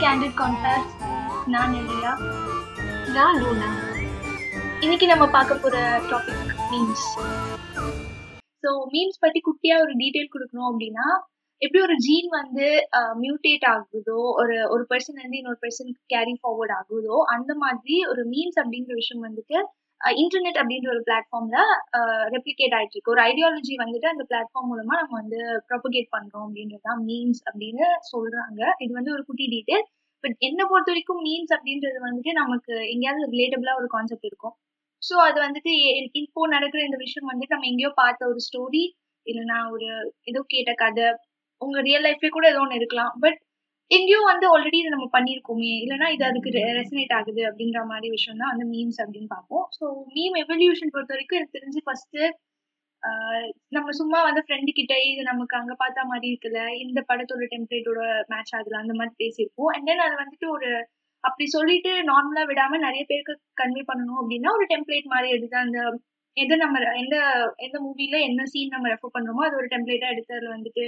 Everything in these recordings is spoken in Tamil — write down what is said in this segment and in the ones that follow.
கேண்டிட் கான்டாக்ட் நான் நெல்லியா? நான் லூனா. இன்னைக்கு நம்ம பார்க்க போற டாபிக் மீம்ஸ் ஸோ மீம்ஸ் பத்தி குட்டியா ஒரு டீட்டெயில் கொடுக்கணும் அப்படின்னா எப்படி ஒரு ஜீன் வந்து மியூட்டேட் ஆகுதோ ஒரு ஒரு பர்சன் வந்து இன்னொரு பர்சனுக்கு கேரி ஃபார்வர்ட் ஆகுதோ அந்த மாதிரி ஒரு மீம்ஸ் அப்படிங்கிற விஷயம் வந்துட்டு இன்டர்நெட் அப்படின்ற ஒரு பிளாட்ஃபார்ம்ல ரெப்ளிகேட் ஆயிட்டு இருக்கு ஒரு ஐடியாலஜி வந்துட்டு அந்த பிளாட்ஃபார்ம் மூலமா நம்ம வந்து ப்ரொபகேட் பண்றோம் அப்படின்றதுதான் மீன்ஸ் அப்படின்னு சொல்றாங்க. இது வந்து ஒரு குட்டி டீட்டெயில் பட் என்ன பொறுத்த வரைக்கும் மீன்ஸ் அப்படின்றது வந்துட்டு நமக்கு எங்கேயாவது ரிலேட்டபிளா ஒரு கான்செப்ட் இருக்கும். ஸோ அது வந்துட்டு இப்போ நடக்கிற இந்த விஷயம் வந்துட்டு நம்ம எங்கேயோ பார்த்த ஒரு ஸ்டோரி இல்லைன்னா ஒரு ஏதோ கேட்ட கதை உங்க ரியல் லைஃப்ல கூட ஏதோ ஒன்று இருக்கலாம். பட் எங்கேயோ வந்து ஆல்ரெடி இதை நம்ம பண்ணியிருக்கோமே. இல்லைன்னா இது அதுக்கு ரெசனேட் ஆகுது அப்படின்ற மாதிரி விஷயம் தான் வந்து மீம்ஸ் அப்படின்னு பார்ப்போம். ஸோ மீம் எவல்யூஷன் பொறுத்த வரைக்கும் எனக்கு தெரிஞ்சு ஃபர்ஸ்ட் நம்ம சும்மா வந்து ஃப்ரெண்டு கிட்ட இது நமக்கு அங்க பார்த்தா மாதிரி இருக்குல்ல இந்த படத்தோட டெம்ப்ளேட்டோட மேட்ச் ஆகுதுல அந்த மாதிரி பேசியிருப்போம். அண்ட் தென் அது வந்துட்டு ஒரு அப்படி சொல்லிட்டு நார்மலா விடாம நிறைய பேருக்கு கன்வே பண்ணணும் அப்படின்னா ஒரு டெம்ப்ளேட் மாதிரி எடுத்து அந்த எதை நம்ம எந்த எந்த மூவில என்ன சீன் நம்ம ரெஃபர் பண்றோமோ அது ஒரு டெம்ப்ளேட்டா எடுத்து அதுல வந்துட்டு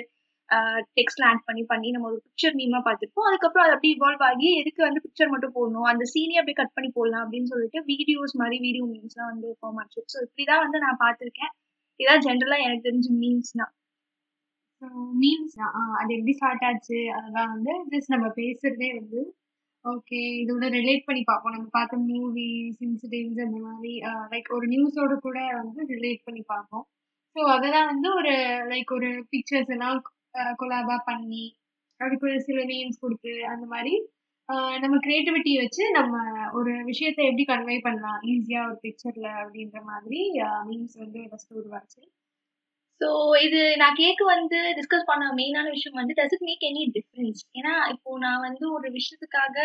டெக்ஸ்ட்ல ஆட் பண்ணி பண்ணி நம்ம ஒரு பிக்சர் மீமா பார்த்துருப்போம். அதுக்கப்புறம் அது அப்படியே இவால்வ் ஆகி எதுக்கு வந்து பிக்சர் மட்டும் போடணும்? அந்த சீனே அப்படியே கட் பண்ணி போடலாம் அப்படின்னு சொல்லிட்டு வீடியோஸ் மாதிரி வீடியோ மீம்ஸ்லாம் வந்து ஃபார்ம் ஆச்சு. ஸோ இப்படிதான் வந்து நான் பார்த்துருக்கேன். இதான் ஜென்ரலா எனக்கு தெரிஞ்ச மீம்ஸ்னா மீம்ஸ் அது எப்படி ஸ்டார்ட் ஆச்சு? அதெல்லாம் வந்து ஜஸ்ட் நம்ம பேசுறதே வந்து ஓகே இதோட ரிலேட் பண்ணி பார்ப்போம். நம்ம பார்த்த மூவிஸ் இன்சிடென்ட்ஸ் அந்த மாதிரி லைக் ஒரு நியூஸோட கூட வந்து ரிலேட் பண்ணி பார்ப்போம். ஸோ அதெல்லாம் வந்து ஒரு லைக் ஒரு பிக்சர்ஸ் எல்லாம் கொலாபா பண்ணி அதுக்கு ஒரு சில நேம்ஸ் கொடுத்து அந்த மாதிரி நம்ம கிரியேட்டிவிட்டி வச்சு நம்ம ஒரு விஷயத்தை எப்படி கன்வே பண்ணலாம்? ஈஸியா ஒரு பிக்சர்ல அப்படின்ற மாதிரி மீம்ஸ் வந்து ஃபர்ஸ்ட் உருவாச்சு ஸோ இது நான் கேட்க வந்து டிஸ்கஸ் பண்ண மெயினான விஷயம் வந்து does it make any difference ஏன்னா இப்போ நான் வந்து ஒரு விஷயத்துக்காக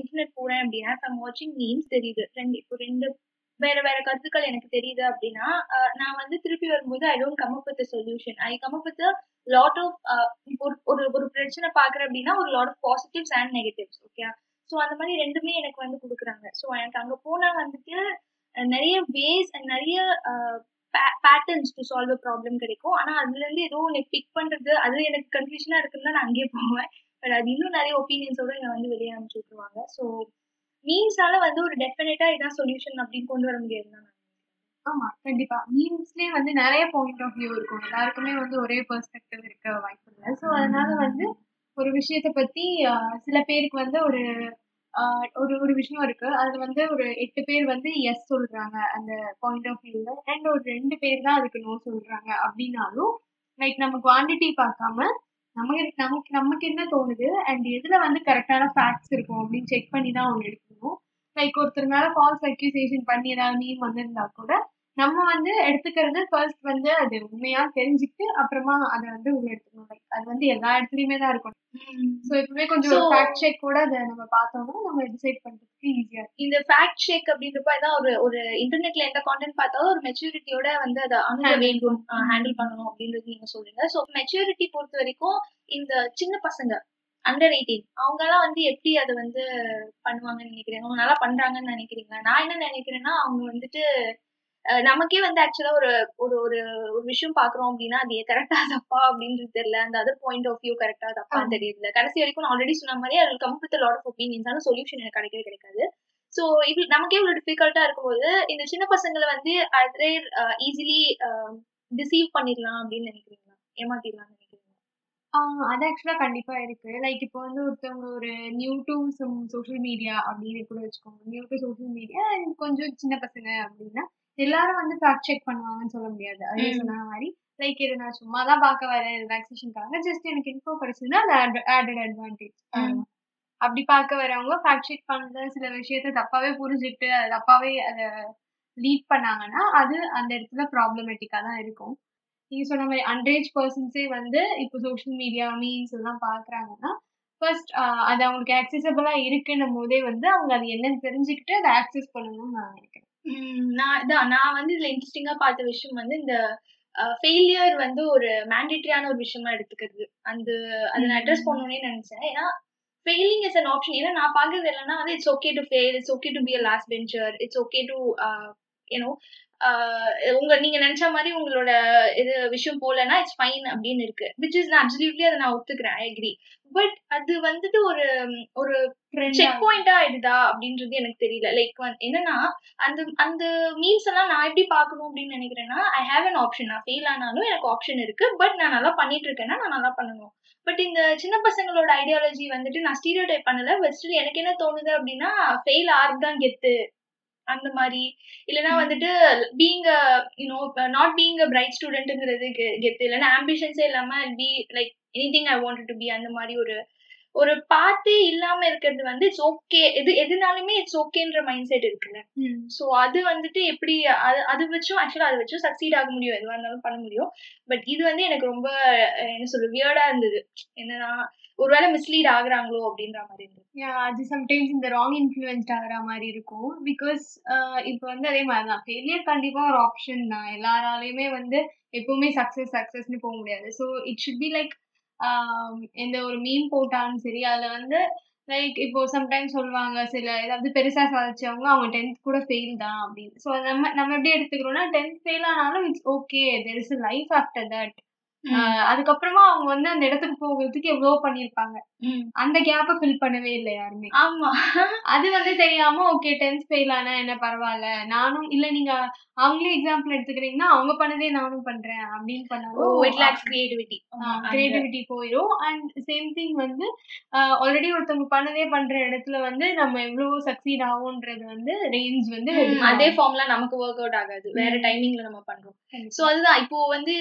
இன்டர்நெட் போறேன் அப்படின்னா ஐம் வாட்சிங் மீம்ஸ் தெரியுது. ரெண்டு இப்போ ரெண்டு வேற வேற கருத்துக்கள் எனக்கு தெரியுது அப்படின்னா நான் வந்து திருப்பி வரும்போது I don't come up with solution I come up with lot of ஒரு ஒரு ஒரு பிரச்சனை பாக்குறேன் அப்படின்னா ஒரு lot of positives and negatives okay so அந்த மாதிரி ரெண்டுமே எனக்கு வந்து கொடுக்குறாங்க. ஸோ எனக்கு அங்கே போனால் வந்துட்டு நிறைய வேஸ் அண்ட் நிறைய patterns to solve a problem கிடைக்கும். ஆனால் அதுலேருந்து ஏதோ எனக்கு பிக் பண்ணுறது அது எனக்கு கன்ஃபியூஷனாக இருக்குன்னு தான் நான் அங்கேயே போவேன். பட் அது இன்னும் நிறைய ஒப்பீனியன்ஸோட என்னை வந்து வெளியே அனுப்பிச்சு விட்டுருவாங்க. ஸோ மீம்ஸ்னால வந்து ஒரு டெஃபினட்டா இதான் சொல்யூஷன் அப்படின்னு கொண்டு வர முடியாது தான். ஆமா கண்டிப்பா. மீம்ஸ்லயே வந்து நிறைய பாயிண்ட் ஆஃப் வியூ இருக்கும். எல்லாருக்குமே வந்து ஒரே பெர்ஸ்பெக்டிவ் இருக்க வாய்ப்பு இல்லை. ஸோ அதனால வந்து ஒரு விஷயத்த பத்தி சில பேருக்கு வந்து ஒரு ஒரு ஒரு விஷயம் இருக்கு. அதுல வந்து ஒரு எட்டு பேர் வந்து எஸ் சொல்றாங்க அந்த பாயிண்ட் ஆஃப் வியூல அண்ட் ஒரு ரெண்டு பேர் தான் அதுக்கு நோ சொல்றாங்க அப்படின்னாலும் லைக் நம்ம குவான்டிட்டி பார்க்காம நமக்கு நமக்கு நமக்கு என்ன தோணுது? அண்ட் எதுல வந்து கரெக்டான ஃபேக்ட்ஸ் இருக்கும் அப்படின்னு செக் பண்ணி தான் அவங்க எடுக்கணும். லைக் ஒருத்தர் மேல ஃபால்ஸ் அக்யூசேஷன் பண்ணி ஏதாவது மீன் வந்திருந்தா கூட நம்ம வந்து எடுத்துக்கிறது ஃபர்ஸ்ட் வந்து அது உண்மையா தெரிஞ்சுக்கிட்டு அப்புறமா அதை வந்து உள்ள எடுத்துக்கணும். லைக் அது வந்து எல்லா இடத்துலயுமே தான் இருக்கும் ஸோ எப்பவுமே கொஞ்சம் ஃபேக்ட் செக் கூட அதை நம்ம பார்த்தோம்னா நம்ம டிசைட் பண்றதுக்கு ஈஸியா இருக்கும். இந்த ஃபேக்ட் ஷேக் அப்படின்றப்ப அதான் ஒரு ஒரு இன்டர்நெட்ல எந்த கான்டென்ட் பார்த்தாலும் ஒரு மெச்சூரிட்டியோட வந்து அதை அணுக வேண்டும் ஹேண்டில் பண்ணணும் அப்படின்றது நீங்க சொல்றீங்க. ஸோ மெச்சூரிட்டி பொறுத்த வரைக்கும் இந்த சின்ன பசங்க அண்டர் எயிட்டீன் அவங்க எல்லாம் வந்து எப்படி அதை வந்து பண்ணுவாங்கன்னு நினைக்கிறீங்க? அவங்க நல்லா பண்றாங்கன்னு நினைக்கிறீங்க நான் என்ன நினைக்கிறேன்னா அவங்க வந்துட்டு நமக்கே வந்து ஆக்சுவலா ஒரு ஒரு ஒரு ஒரு விஷயம் பாக்குறோம் அப்படின்னா அது கரெக்டா தப்பா அப்படின்றது தெரியல. அந்த அதர் பாயிண்ட் ஆஃப் வியூ கரெக்டா தப்பா ஆமா. தெரியல. கடைசி வரைக்கும் நான் ஆல்ரெடி சொன்ன மாதிரி அது come with lot of opinions ஆன சொல்யூஷன் எனக்கு கிடைக்கவே கிடைக்காது. ஸோ இது நமக்கே இவ்வளவு டிஃபிகல்ட்டா இருக்கும்போது இந்த சின்ன பசங்களை வந்து அதே ஈஸிலி டிசீவ் பண்ணிடலாம் அப்படின்னு நினைக்கிறீங்களா? ஏமாத்திடலாம் நினைக்கிறீங்களா? அது ஆக்சுவலா கண்டிப்பா இருக்கு. லைக் இப்போ வந்து ஒருத்தவங்க ஒரு new to some social media அப்படின்னு கூட வச்சுக்கோங்க. நியூ டு சோஷியல் மீடியா கொஞ்சம் சின்ன பசங்க அப்படின்னா எல்லாரும் வந்து ஃபேக்ட் செக் பண்ணுவாங்கன்னு சொல்ல முடியாது. அதே. சொன்ன மாதிரி லைக் இது நான் சும்மா தான் பார்க்க வரேன் ரிலாக்ஸேஷனுக்காக ஜஸ்ட் எனக்கு இன்ஃபோ கிடைச்சதுன்னா அது ஆடட் அட்வான்டேஜ். அப்படி பார்க்க வரவங்க ஃபேக்ட் செக் பண்ணல சில விஷயத்த தப்பாவே புரிஞ்சுக்கிட்டு அது தப்பாவே அதை லீட் பண்ணாங்கன்னா அது அந்த இடத்துல ப்ராப்ளமேட்டிக்கா தான் இருக்கும். நீங்க சொன்ன மாதிரி அண்டரேஜ் பர்சன்ஸே வந்து இப்போ சோஷியல் மீடியா மீன்ஸ் எல்லாம் பாக்குறாங்கன்னா ஃபர்ஸ்ட் அது அவங்களுக்கு ஆக்சசபிளா இருக்குன்னும் போதே வந்து அவங்க அது என்னன்னு தெரிஞ்சுக்கிட்டு அதை ஆக்சஸ் பண்ணணும்னு நான் நினைக்கிறேன். நான் இதான் நான் வந்து இதுல இன்ட்ரெஸ்டிங்கா பார்த்த விஷயம் வந்து இந்த ஃபெயிலியர் வந்து ஒரு மேண்டேட்டரியான ஒரு விஷயமா எடுத்துக்கிறது. அந்த அதை நான் அட்ரஸ் பண்ணணும்னே நினைச்சேன். ஏன்னா ஃபெயிலிங் இஸ் அன் ஆப்ஷன் ஏன்னா நான் பார்க்கறது இல்லைன்னா வந்து it's okay to fail it's okay to be a last bencher it's okay to you know உங்க நீங்க நினைச்ச மாதிரி உங்களோட இது விஷயம் போலன்னா இட்ஸ் ஃபைன் அப்படின்னு இருக்கு. விச் இஸ் அப்சல்யூட்லி அதை நான் ஒத்துக்கிறேன். ஐ அக்ரி பட் அது வந்துட்டு ஒரு ஒரு செக் பாயிண்டா ஆயிடுதா அப்படின்றது எனக்கு தெரியல. லைக் என்னன்னா அந்த அந்த மீன்ஸ் எல்லாம் நான் எப்படி பார்க்கணும் அப்படின்னு நினைக்கிறேன்னா ஐ ஹேவ் அன் ஆப்ஷன் நான் ஃபெயில் ஆனாலும் எனக்கு ஆப்ஷன் இருக்கு. பட் நான் நல்லா பண்ணிட்டு இருக்கேன்னா நான் நல்லா பண்ணணும். பட் இந்த சின்ன பசங்களோட ஐடியாலஜி வந்துட்டு நான் ஸ்டீரியோ டைப் பண்ணல ஸ்டில் எனக்கு என்ன தோணுது அப்படின்னா ஃபெயில் ஆறுதான் கெத்து. அந்த மாதிரி. இல்லைன்னா வந்துட்டு being you know not being a bright ஸ்டூடெண்ட்ங்கிறது கெத்து. இல்லைன்னா ஆம்பிஷன்ஸே இல்லாம be like anything I want to be அந்த மாதிரி ஒரு ஒரு பாத்தே இல்லாம இருக்கிறது வந்து இட்ஸ் ஓகே எது எதுனாலுமே இட்ஸ் ஓகேன்ற மைண்ட் செட் இருக்குல்ல. சோ அது வந்துட்டு எப்படி அது அது வச்சும் ஆக்சுவலா அது வச்சும் சக்சீட் ஆக முடியும். எதுவா இருந்தாலும் பண்ண முடியும். பட் இது வந்து எனக்கு ரொம்ப என்ன சொல்ற வியர்டா இருந்தது. என்னன்னா ஒருவேளை மிஸ்லீட் ஆகுறாங்களோ அப்படின்ற மாதிரி இருந்தது அது சம்டைம்ஸ் இந்த ராங் இன்ஃப்ளூயன்ஸ்ட் ஆகிற மாதிரி இருக்கும். பிகாஸ் uh, இப்போ வந்து அதே மாதிரி தான். ஃபெயிலியர் கண்டிப்பாக ஒரு ஆப்ஷன் தான். எல்லாராலையுமே வந்து எப்பவுமே சக்ஸஸ் சக்ஸஸ்னு போக முடியாது. So it should be like எந்த ஒரு மீன் போட்டாலும் சரி அதில் வந்து லைக் இப்போ சம்டைம்ஸ் சொல்லுவாங்க சில ஏதாவது பெருசாக சாதிச்சவங்க அவங்க டென்த் கூட ஃபெயில் தான் அப்படின்னு. ஸோ நம்ம நம்ம எப்படி எடுத்துக்கிறோம்னா டென்த் ஃபெயில் ஆனாலும் it's okay there is life after that அதுக்கப்புறமா அவங்க வந்து அந்த இடத்துக்கு போகிறதுக்கு எவ்வளவு பண்ணிருப்பாங்க. அந்த கேப்ப ஃபில் பண்ணவே இல்லை யாருமே. ஆமா. அது வந்து தெரியாம ஓகே டென்த் ஃபெயில் ஆனா என்ன பரவாயில்ல நானும் இல்ல நீங்க அவங்களே எக்ஸாம்பிள் எடுத்துக்கிறீங்கன்னா அவங்க பண்ணதே நானும் பண்றேன் அப்படின்னு பண்ணாலும் கிரியேட்டிவிட்டி கிரியேட்டிவிட்டி போயிடும் அண்ட் சேம் திங் வந்து ஆல்ரெடி ஒருத்தவங்க பண்ணதே பண்ற இடத்துல வந்து நம்ம எவ்வளவு சக்சீட் ஆகும்ன்றது வந்து ரேஞ்ச் வந்து அதே ஃபார்ம்ல நமக்கு ஒர்க் அவுட் ஆகாது. வேற டைமிங்ல நம்ம பண்றோம். சோ அதுதான். இப்போ வந்து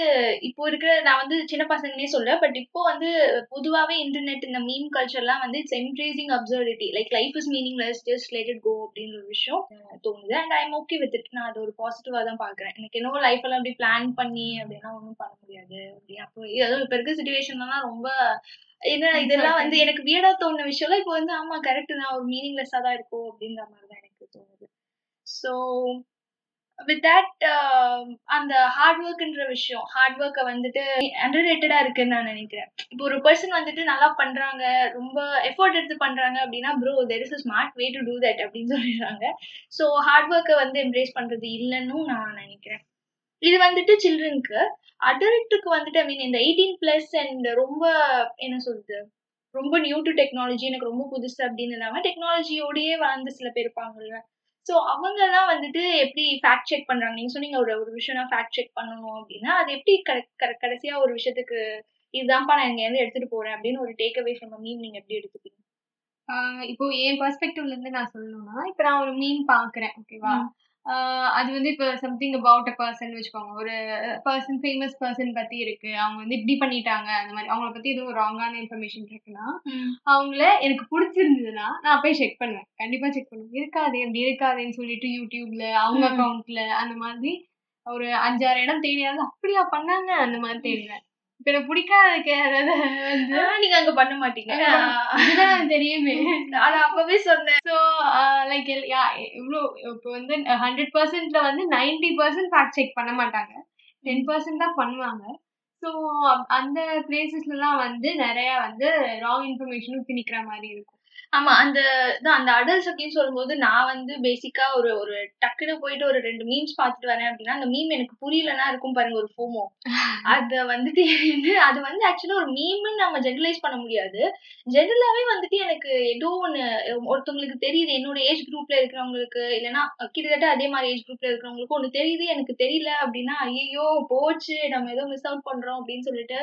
இப்போ இருக்கிற நான் வந்து சின்ன பசங்கனே சொல்ல பட் இப்போ வந்து பொதுவாவே இன்டர்நெட் இந்த மீம் கல்ச்சர்லாம் வந்து it's encouraging absurdity like life is meaningless just let it go அப்படின்ற ஒரு விஷயம் தோணுது. And I am okay with it நான் அது ஒரு பாசிட்டிவா தான் பாக்குறேன் எனக்கு என்னவோ லைஃப் எல்லாம் அப்படி பிளான் பண்ணி அப்படின்னா ஒன்றும் பண்ண முடியாது. அப்படி அப்போ அதுவும் இப்ப இருக்க சுச்சுவேஷன்லாம் ரொம்ப என்ன இதெல்லாம் வந்து எனக்கு வியடா தோணுன விஷயம்லாம் இப்போ வந்து ஆமா கரெக்ட் தான். ஒரு மீனிங்லெஸ்ஸா தான் இருக்கும் அப்படின்ற மாதிரி தான் எனக்கு தோணுது. ஸோ வித் தட் um, அந்த ஹார்ட் ஒர்க்ன்ற விஷயம் ஹார்ட் ஒர்க்கை வந்துட்டு அண்டர் ரேட்டடா இருக்குன்னு நான் நினைக்கிறேன். இப்போ ஒரு பர்சன் வந்துட்டு நல்லா பண்றாங்க ரொம்ப எஃபோர்ட் எடுத்து பண்றாங்க அப்படின்னா bro there is a smart way to do that அப்படின்னு சொல்லிடுறாங்க. ஸோ ஹார்ட் ஒர்க்கை வந்து எம்ப்ரேஸ் பண்றது இல்லைன்னு நான் நினைக்கிறேன். இது வந்துட்டு சில்ட்ரனுக்கு அடல்ட்டுக்கு வந்துட்டு ஐ மீன் இந்த எயிட்டீன் பிளஸ் அண்ட் ரொம்ப என்ன சொல்றது ரொம்ப நியூ டு டெக்னாலஜி எனக்கு ரொம்ப புதுசு அப்படின்னு இல்லாமல் டெக்னாலஜியோடயே வளர்ந்து சில பேர் இருப்பாங்கல்ல. ஸோ அவங்க தான் வந்துட்டு எப்படி ஃபேக்ட் செக் பண்றாங்க? நீங்க சொன்னீங்க ஒரு ஒரு விஷயம் ஃபேக்ட் செக் பண்ணணும் அப்படின்னா அது எப்படி கடைசியா ஒரு விஷயத்துக்கு இதுதான்ப்பா நான் இங்க இருந்து எடுத்துட்டு போறேன் அப்படின்னு ஒரு டேக் அவே ஃப்ரம் மீன் நீங்க எப்படி எடுத்துப்பீங்க? இப்போ என் பெர்ஸ்பெக்டிவ்ல இருந்து நான் சொல்லணும்னா இப்போ நான் ஒரு மீன் பாக்குறேன் ஓகேவா அது வந்து இப்போ சம்திங் அபவுட் அ பர்சன் வச்சுக்கோங்க. ஒரு பர்சன் ஃபேமஸ் பர்சன் பத்தி இருக்கு. அவங்க வந்து இப்படி பண்ணிட்டாங்க அந்த மாதிரி. அவங்கள பத்தி எதுவும் ராங்கான இன்ஃபர்மேஷன் இருக்குன்னா அவங்கள எனக்கு பிடிச்சிருந்ததுன்னா நான் போய் செக் பண்ணுவேன். கண்டிப்பா செக் பண்ணுவேன். இருக்காது அப்படி இருக்காதுன்னு சொல்லிட்டு யூடியூப்ல அவங்க அக்கௌண்ட்ல அந்த மாதிரி ஒரு அஞ்சாறு இடம் தேடியாவது அப்படியா பண்ணாங்க? அந்த மாதிரி தேடுவேன் இப்ப எனக்கு பிடிக்காததுக்கு அதாவது நீங்க அங்க பண்ண மாட்டீங்க. அதுதான் தெரியுமே. ஆனா அப்பவே சொன்னேன். ஸோ லைக் இவ்வளோ இப்போ வந்து ஹண்ட்ரட் பர்சன்ட்ல வந்து நைன்டி பர்சன்ட் ஃபேக்ட் செக் பண்ண மாட்டாங்க. டென் பர்சன்ட் தான் பண்ணுவாங்க. ஸோ அந்த பிளேசஸ்லாம் வந்து நிறைய வந்து ராங் இன்ஃபர்மேஷனும் திணிக்கிற மாதிரி இருக்கும். ஆமா அந்த அந்த அடல்ட்ஸ் அப்படின்னு சொல்லும்போது நான் வந்து பேசிக்கா ஒரு ஒரு டக்குன்னு போயிட்டு ஒரு ரெண்டு மீம்ஸ் பார்த்துட்டு வரேன் அப்படின்னா அந்த மீம் எனக்கு புரியலன்னா இருக்கும் பாருங்க ஒரு ஃபோமோ அத வந்துட்டு அது வந்து ஆக்சுவலா ஒரு மீம்னு நம்ம ஜெனரலைஸ் பண்ண முடியாது. ஜெனரலாவே வந்துட்டு எனக்கு ஏதோ ஒண்ணு ஒருத்தவங்களுக்கு தெரியுது என்னோட ஏஜ் குரூப்ல இருக்கிறவங்களுக்கு இல்லைன்னா கிட்டத்தட்ட அதே மாதிரி ஏஜ் குரூப்ல இருக்கிறவங்களுக்கு ஒண்ணு தெரியுது எனக்கு தெரியல அப்படின்னா ஐயோ போச்சு நம்ம ஏதோ மிஸ் அவுட் பண்றோம் அப்படின்னு சொல்லிட்டு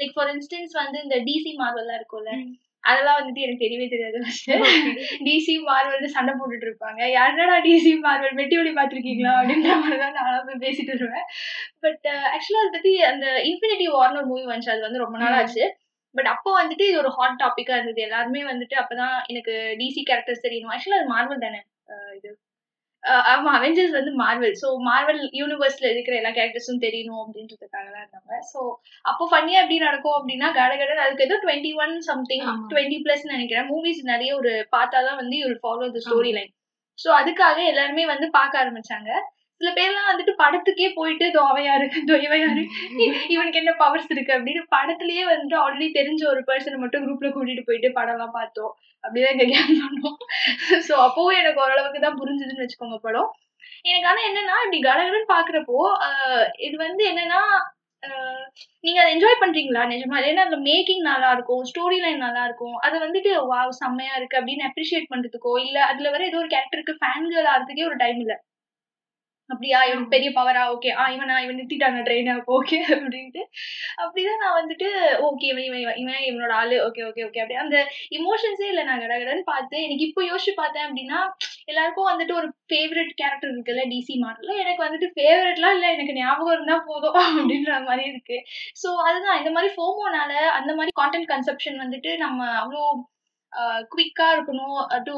லைக் ஃபார் இன்ஸ்டன்ஸ் வந்து இந்த டிசி மார்வெல்லாம் இருக்கும்ல அதெல்லாம் வந்துட்டு எனக்கு தெரியவே தெரியாது டிசி மார்வல் சண்டை போட்டுட்டு இருப்பாங்க. யாருடா டிசி மார்வல் வெட்டி ஒளி பாத்திருக்கீங்களா அப்படின்ற மாதிரிதான் நான் போய் பேசிட்டு வருவேன். பட் ஆக்சுவலா அதை பத்தி அந்த இன்ஃபினிட்டி வார்னர் மூவி வந்துச்சு. அது வந்து ரொம்ப நாள் ஆச்சு. பட் அப்போ வந்துட்டு இது ஒரு ஹாட் டாபிக்கா இருந்தது. எல்லாருமே வந்துட்டு அப்பதான் எனக்கு டிசி கேரக்டர்ஸ் தெரியணும் ஆக்சுவலா அது மார்வல் தானே? இது ஆமா அவெஞ்சர்ஸ் வந்து மார்வல் ஸோ மார்வல் யூனிவர்ஸ்ல இருக்கிற எல்லா கேரக்டர்ஸும் தெரியணும் அப்படின்றதுக்காக தான் இருந்தாங்க ஸோ அப்போ ஃபன்னியா எப்படி நடக்கும் அப்படின்னா கட கடன் அதுக்கு ஏதோ twenty one something twenty plus நினைக்கிறேன். மூவிஸ் நிறைய ஒரு பார்த்தாதான் வந்து you follow the story line so அதுக்காக எல்லாருமே வந்து பார்க்க ஆரம்பிச்சாங்க. சில பேர்லாம் வந்துட்டு படத்துக்கே போயிட்டு தோவையாரு தொய்வையாரு இவனுக்கு என்ன பவர்ஸ் இருக்கு? அப்படின்னு படத்துலயே வந்துட்டு ஆல்ரெடி தெரிஞ்ச ஒரு பர்சனை மட்டும் குரூப்ல கூட்டிட்டு போயிட்டு படம் எல்லாம் பார்த்தோம். அப்படிதான் எங்க கேங் பண்ணோம். ஸோ அப்பவும் எனக்கு ஓரளவுக்கு தான் புரிஞ்சுதுன்னு வச்சுக்கோங்க படம். எனக்கு ஆனா என்னன்னா இப்படி கடகடன்னு பாக்குறப்போ இது வந்து என்னன்னா நீங்க அதை என்ஜாய் பண்றீங்களா? நிஜமா? ஏன்னா அந்த மேக்கிங் நல்லா இருக்கும் ஸ்டோரி லைன் நல்லா இருக்கும் அதை வந்துட்டு வாவ் செம்மையா இருக்கு அப்படின்னு அப்ரிஷியேட் பண்றதுக்கோ இல்ல அதுல வர ஏதோ ஒரு கேரக்டருக்கு ஃபேன் கேர்ள் ஆகிறதுக்கே ஒரு டைம் இல்ல. அப்படியா இவன் பெரிய பவரா ஓகே ஆ இவனா இவன் நிறுத்திட்டாங்க ட்ரெயினை ஓகே அப்படின்ட்டு. அப்படிதான் நான் வந்துட்டு ஓகே இவன் இவன் இவன் இவனோட ஆளு. ஓகே ஓகே ஓகே அப்படி. அந்த இமோஷன்ஸே இல்லை. நான் கடகடன்னு பார்த்து எனக்கு இப்போ யோசிச்சு பார்த்தேன் அப்படின்னா எல்லாருக்கும் வந்துட்டு ஒரு ஃபேவரட் கேரக்டர் இருக்குல்ல டிசி மாடல எனக்கு வந்துட்டு ஃபேவரட்லாம் இல்லை. எனக்கு ஞாபகம் இருந்தா போதும் அப்படின்ற மாதிரி இருக்கு. ஸோ அதுதான். இந்த மாதிரி ஃபோமோனால அந்த மாதிரி கான்டென்ட் கன்செப்ஷன் வந்துட்டு நம்ம அவ்வளோ குவிக்கா இருக்கணும் to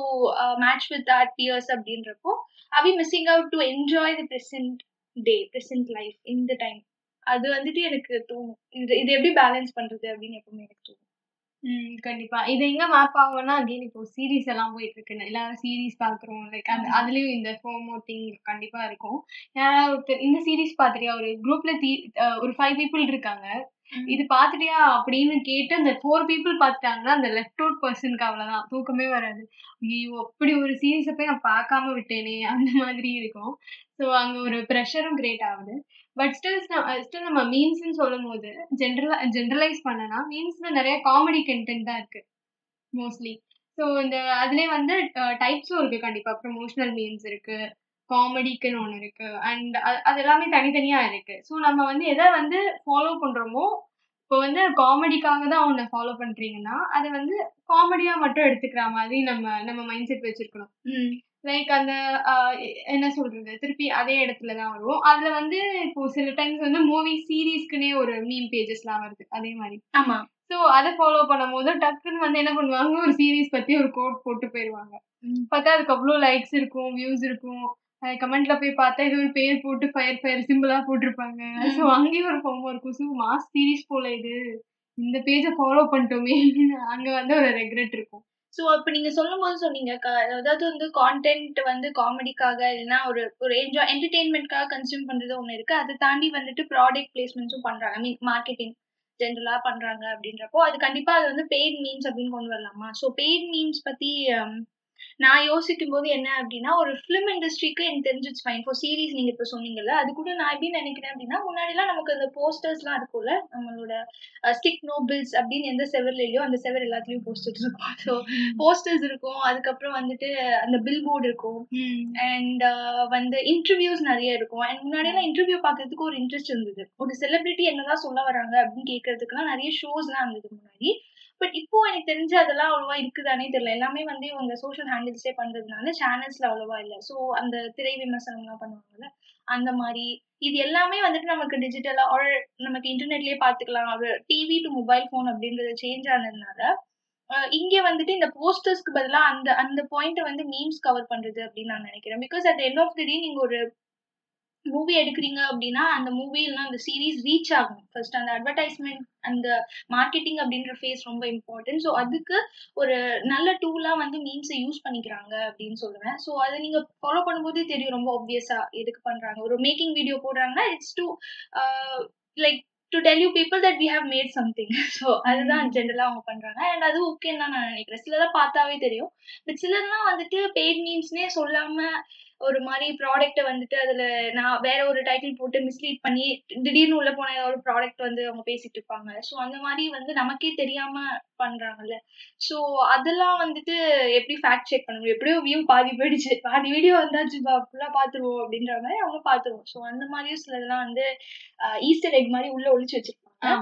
match with our peers அப்படின்றப்போ அவி missing out to enjoy the present day present life இந்த டைம் அது வந்துட்டு எனக்கு தோணும். இது இது எப்படி பேலன்ஸ் பண்றது அப்படின்னு எப்பவுமே எனக்கு தோணும். ம் கண்டிப்பா. இது எங்க மேப் ஆகும்னா அகைன் இப்போ சீரிஸ் எல்லாம் போயிட்டு இருக்கு எல்லாரும் சீரிஸ் பாக்குறோம் லைக் அந்த. அதுலயும் இந்த ஃபோமோ திங் கண்டிப்பா இருக்கும். யாராவது ஒருத்தர் இந்த சீரிஸ் பாத்துட்டியா ஒரு குரூப்ல தீ அஹ் ஒரு ஃபைவ் பீப்புள் இருக்காங்க. இது பாத்துட்டியா அப்படின்னு கேட்டு அந்த ஃபோர் பீப்புள் பார்த்துட்டாங்கன்னா அந்த லெஃப்ட் அவுட் பர்சனுக்கு அவ்வளவுதான். தூக்கமே வராது. ஐயோ அப்படி ஒரு சீரீஸை போய் நான் பார்க்காம விட்டேனே அந்த மாதிரி இருக்கும். ஸோ அங்க ஒரு ப்ரெஷரும் கிரியேட் ஆகுது. பட் ஸ்டில் ஸ்டில் நம்ம மீம்ஸ்னு சொல்லும் போது ஜென்ரலா ஜென்ரலைஸ் பண்ணனா மீம்ஸ்ல நிறைய காமெடி கண்டென்ட் தான் இருக்கு மோஸ்ட்லி ஸோ இந்த அதுலேயே வந்து டைப்ஸும் இருக்கு கண்டிப்பா. ப்ரொமோஷனல் மீம்ஸ் இருக்கு. காமெடிக்குன்னு ஒன்று இருக்கு. அண்ட் அது எல்லாமே தனித்தனியா இருக்கு. ஸோ நம்ம வந்து எதை வந்து ஃபாலோ பண்றோமோ இப்போ வந்து காமெடிக்காக தான் ஒன்று ஃபாலோ பண்றீங்கன்னா அதை வந்து காமெடியா மட்டும் எடுத்துக்கிற மாதிரி நம்ம நம்ம மைண்ட் செட் வச்சிருக்கணும். லைக் அந்த என்ன சொல்றது? திருப்பி அதே இடத்துல தான் வரும் அதுல வந்து இப்போ சில டைம்ஸ் வந்து மூவி சீரீஸ்க்குனே ஒரு மீம் பேஜஸ்லாம் வருது. அதே மாதிரி. ஆமா. ஸோ அதை ஃபாலோ பண்ணும்போது டக்குன்னு வந்து என்ன பண்ணுவாங்க? ஒரு சீரீஸ் பத்தி ஒரு கோட் போட்டு போயிடுவாங்க. பார்த்தா அதுக்கு அவ்வளோ லைக்ஸ் இருக்கும் வியூஸ் இருக்கும். கமெண்ட்ல போய் பார்த்தா இது ஒரு பேர் போட்டு ஃபயர் ஃபயர் சிம்பிளா போட்டிருப்பாங்க. ஸோ அங்கேயும் ஒரு பொம்மை இருக்கும். ஸோ மாஸ் சீரீஸ் போல இது. இந்த பேஜை ஃபாலோ பண்ணிட்டோமே அங்க வந்து ஒரு ரெக்ரெட் இருக்கும். ஸோ இப்போ நீங்க சொல்லும் போது சொன்னீங்க அதாவது வந்து கான்டென்ட் வந்து காமெடிக்காக இல்லைன்னா ஒரு ஒரு என்ஜாய் என்டர்டெயின்மெண்ட்காக கன்சியூம் பண்றது ஒன்று இருக்கு. அதை தாண்டி வந்துட்டு ப்ராடக்ட் பிளேஸ்மெண்ட்ஸும் பண்றாங்க. ஐ மீன் மார்க்கெட்டிங் ஜென்ரலா பண்றாங்க அப்படின்றப்போ அது கண்டிப்பா அது வந்து பெய்ட் மீன்ஸ் அப்படின்னு கொண்டு வரலாமா? ஸோ பெய்ட் பத்தி ஹம், நான் யோசிக்கும் போது என்ன அப்படின்னா ஒரு ஃபிலிம் இண்டஸ்ட்ரிக்கு எனக்கு தெரிஞ்சு ஃபைன் ஃபார் சீரிஸ் நீங்க இப்போ சொன்னீங்கல்ல அது கூட நான் எப்படி நினைக்கிறேன் அப்படின்னா முன்னாடிலாம் நமக்கு அந்த போஸ்டர்ஸ்லாம் இருக்கும்ல நம்மளோட ஸ்டிக் நோபிள்ஸ் அப்படின்னு எந்த செவர்ல இல்லையோ அந்த செவர் எல்லாத்துலயும் போஸ்டர்ஸ் இருக்கும். ஸோ போஸ்டர்ஸ் இருக்கும். அதுக்கப்புறம் வந்துட்டு அந்த பில் போர்டு இருக்கும் அண்ட் வந்து இன்டர்வியூஸ் நிறைய இருக்கும். அண்ட் முன்னாடியெல்லாம் இன்டர்வியூ பார்க்கறதுக்கு ஒரு இன்ட்ரெஸ்ட் இருந்தது. ஒரு செலிபிரிட்டி என்னதான் சொல்ல வராங்க அப்படின்னு கேட்கறதுக்குலாம் நிறைய ஷோஸ்லாம் இருந்தது முன்னாடி. பட் இப்போ எனக்கு தெரிஞ்சு அதெல்லாம் அவ்வளோவா இருக்குதானே தெரியல. எல்லாமே வந்து இவங்க சோஷியல் ஹேண்டில்ஸே பண்றதுனால சேனல்ஸ்ல அவ்வளோவா இல்லை. ஸோ அந்த திரை விமர்சனம்லாம் பண்ணுவாங்கல்ல அந்த மாதிரி. இது எல்லாமே வந்துட்டு நமக்கு டிஜிட்டலா ஒரு நமக்கு இன்டர்நெட்லயே பார்த்துக்கலாம் ஒரு டிவி டு மொபைல் ஃபோன் அப்படின்றது சேஞ்ச் ஆனதுனால இங்க வந்துட்டு இந்த போஸ்டர்ஸ்க்கு பதிலாக அந்த அந்த பாயிண்ட்டை வந்து மீம்ஸ் கவர் பண்றது அப்படின்னு நான் நினைக்கிறேன். Because at end of the day நீங்க ஒரு மூவி எடுக்கிறீங்க அப்படின்னா அந்த மூவி அந்த சீரீஸ் ரீச் ஆகும். ஃபர்ஸ்ட் அந்த அட்வர்டைஸ்மெண்ட் அந்த மார்க்கெட்டிங் அப்படின்ற ஃபேஸ் ரொம்ப இம்பார்ட்டன்ட் ஸோ அதுக்கு ஒரு நல்ல டூலாக வந்து மீம்ஸை யூஸ் பண்ணிக்கிறாங்க அப்படின்னு சொல்லுவேன் ஸோ அதை நீங்கள் ஃபாலோ பண்ணும்போது தெரியும் ரொம்ப ஆப்வியஸாக எதுக்கு பண்ணுறாங்க ஒரு மேக்கிங் வீடியோ போடுறாங்கன்னா it's to like to tell you people that we have made something so அதுதான் ஜென்ரலாக அவங்க பண்ணுறாங்க அண்ட் அது ஓகேன்னு தான் நான் நினைக்கிறேன். சிலதெல்லாம் பார்த்தாவே தெரியும். பட் சிலர்லாம் வந்துட்டு பெய்ட் மீம்ஸ்னே சொல்லாமல் ஒரு மாதிரி ப்ராடக்ட்டை வந்துட்டு அதுல நான் வேற ஒரு டைட்டில் போட்டு மிஸ்லீட் பண்ணி திடீர்னு உள்ள போன ஏதாவது ஒரு ப்ராடக்ட் வந்து அவங்க பேசிட்டு இருப்பாங்க. ஸோ அந்த மாதிரி வந்து நமக்கே தெரியாம பண்றாங்கல்ல. ஸோ அதெல்லாம் வந்துட்டு எப்படி ஃபேக்ட் செக் பண்ண முடியும் எப்படியோ வியூ பாதி போயிடுச்சு. பாதி வீடியோ வந்தாச்சு ஃபுல்லா பாத்துருவோம் அப்படின்ற மாதிரி அவங்க பாத்துருவோம். ஸோ அந்த மாதிரியும் சிலதெல்லாம் வந்து ஈஸ்டர் எக் மாதிரி உள்ள ஒழிச்சு வச்சிருப்பாங்க.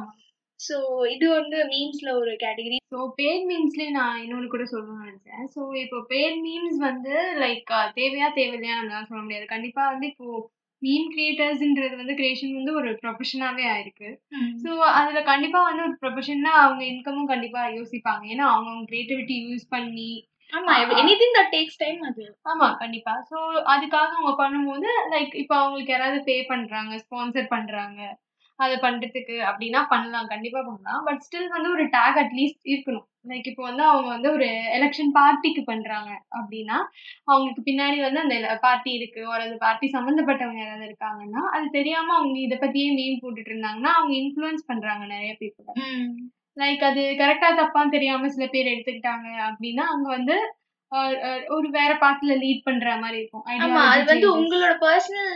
ஸோ இது வந்து மீம்ஸ்ல ஒரு கேட்டகரி ஸோ பேட் மீம்ஸ்லேயே நான் இன்னொன்று கூட சொல்லணும்னு நினைச்சேன். ஸோ இப்போ பேட் மீம்ஸ் வந்து லைக் தேவையா தேவையில்லையா நம்மளால சொல்ல முடியாது. கண்டிப்பா வந்து இப்போ மீம் கிரியேட்டர்ஸ்ன்றது வந்து கிரியேஷன் வந்து ஒரு ப்ரொஃபஷனாவே ஆயிருக்கு. ஸோ அதுல கண்டிப்பா வந்து ஒரு ப்ரொஃபஷன்னா அவங்க இன்கமும் கண்டிப்பா யோசிப்பாங்க. ஏன்னா அவங்க அவங்க கிரியேட்டிவிட்டி யூஸ் பண்ணி ஆமா எனிதிங் தட் டேக்ஸ் டைம் அது. ஆமா கண்டிப்பா. ஸோ அதுக்காக அவங்க பண்ணும்போது லைக் இப்போ அவங்களுக்கு யாராவது பே பண்றாங்க ஸ்பான்சர் பண்றாங்க அதை பண்றதுக்கு அப்படின்னா பண்ணலாம் கண்டிப்பா பண்ணலாம். பட் ஸ்டில் வந்து ஒரு டேக் அட்லீஸ்ட் இருக்கணும். லைக் இப்போ வந்து அவங்க வந்து ஒரு எலெக்ஷன் பார்ட்டிக்கு பண்றாங்க அப்படின்னா அவங்களுக்கு பின்னாடி வந்து அந்த பார்ட்டி இருக்கு ஒரு அந்த பார்ட்டி சம்மந்தப்பட்டவங்க யாராவது இருக்காங்கன்னா அது தெரியாம அவங்க இதை பத்தியே மீன் போட்டுட்டு இருந்தாங்கன்னா அவங்க இன்ஃப்ளூயன்ஸ் பண்றாங்க நிறைய பீப்புளை லைக் அது கரெக்டா தப்பான்னு தெரியாம சில பேர் எடுத்துக்கிட்டாங்க அப்படின்னா அங்க வந்து ஒரு வேற பாத்துல லீட் பண்ற மாதிரி இருக்கும். ஆமா அது வந்து. உங்களோட பர்சனல்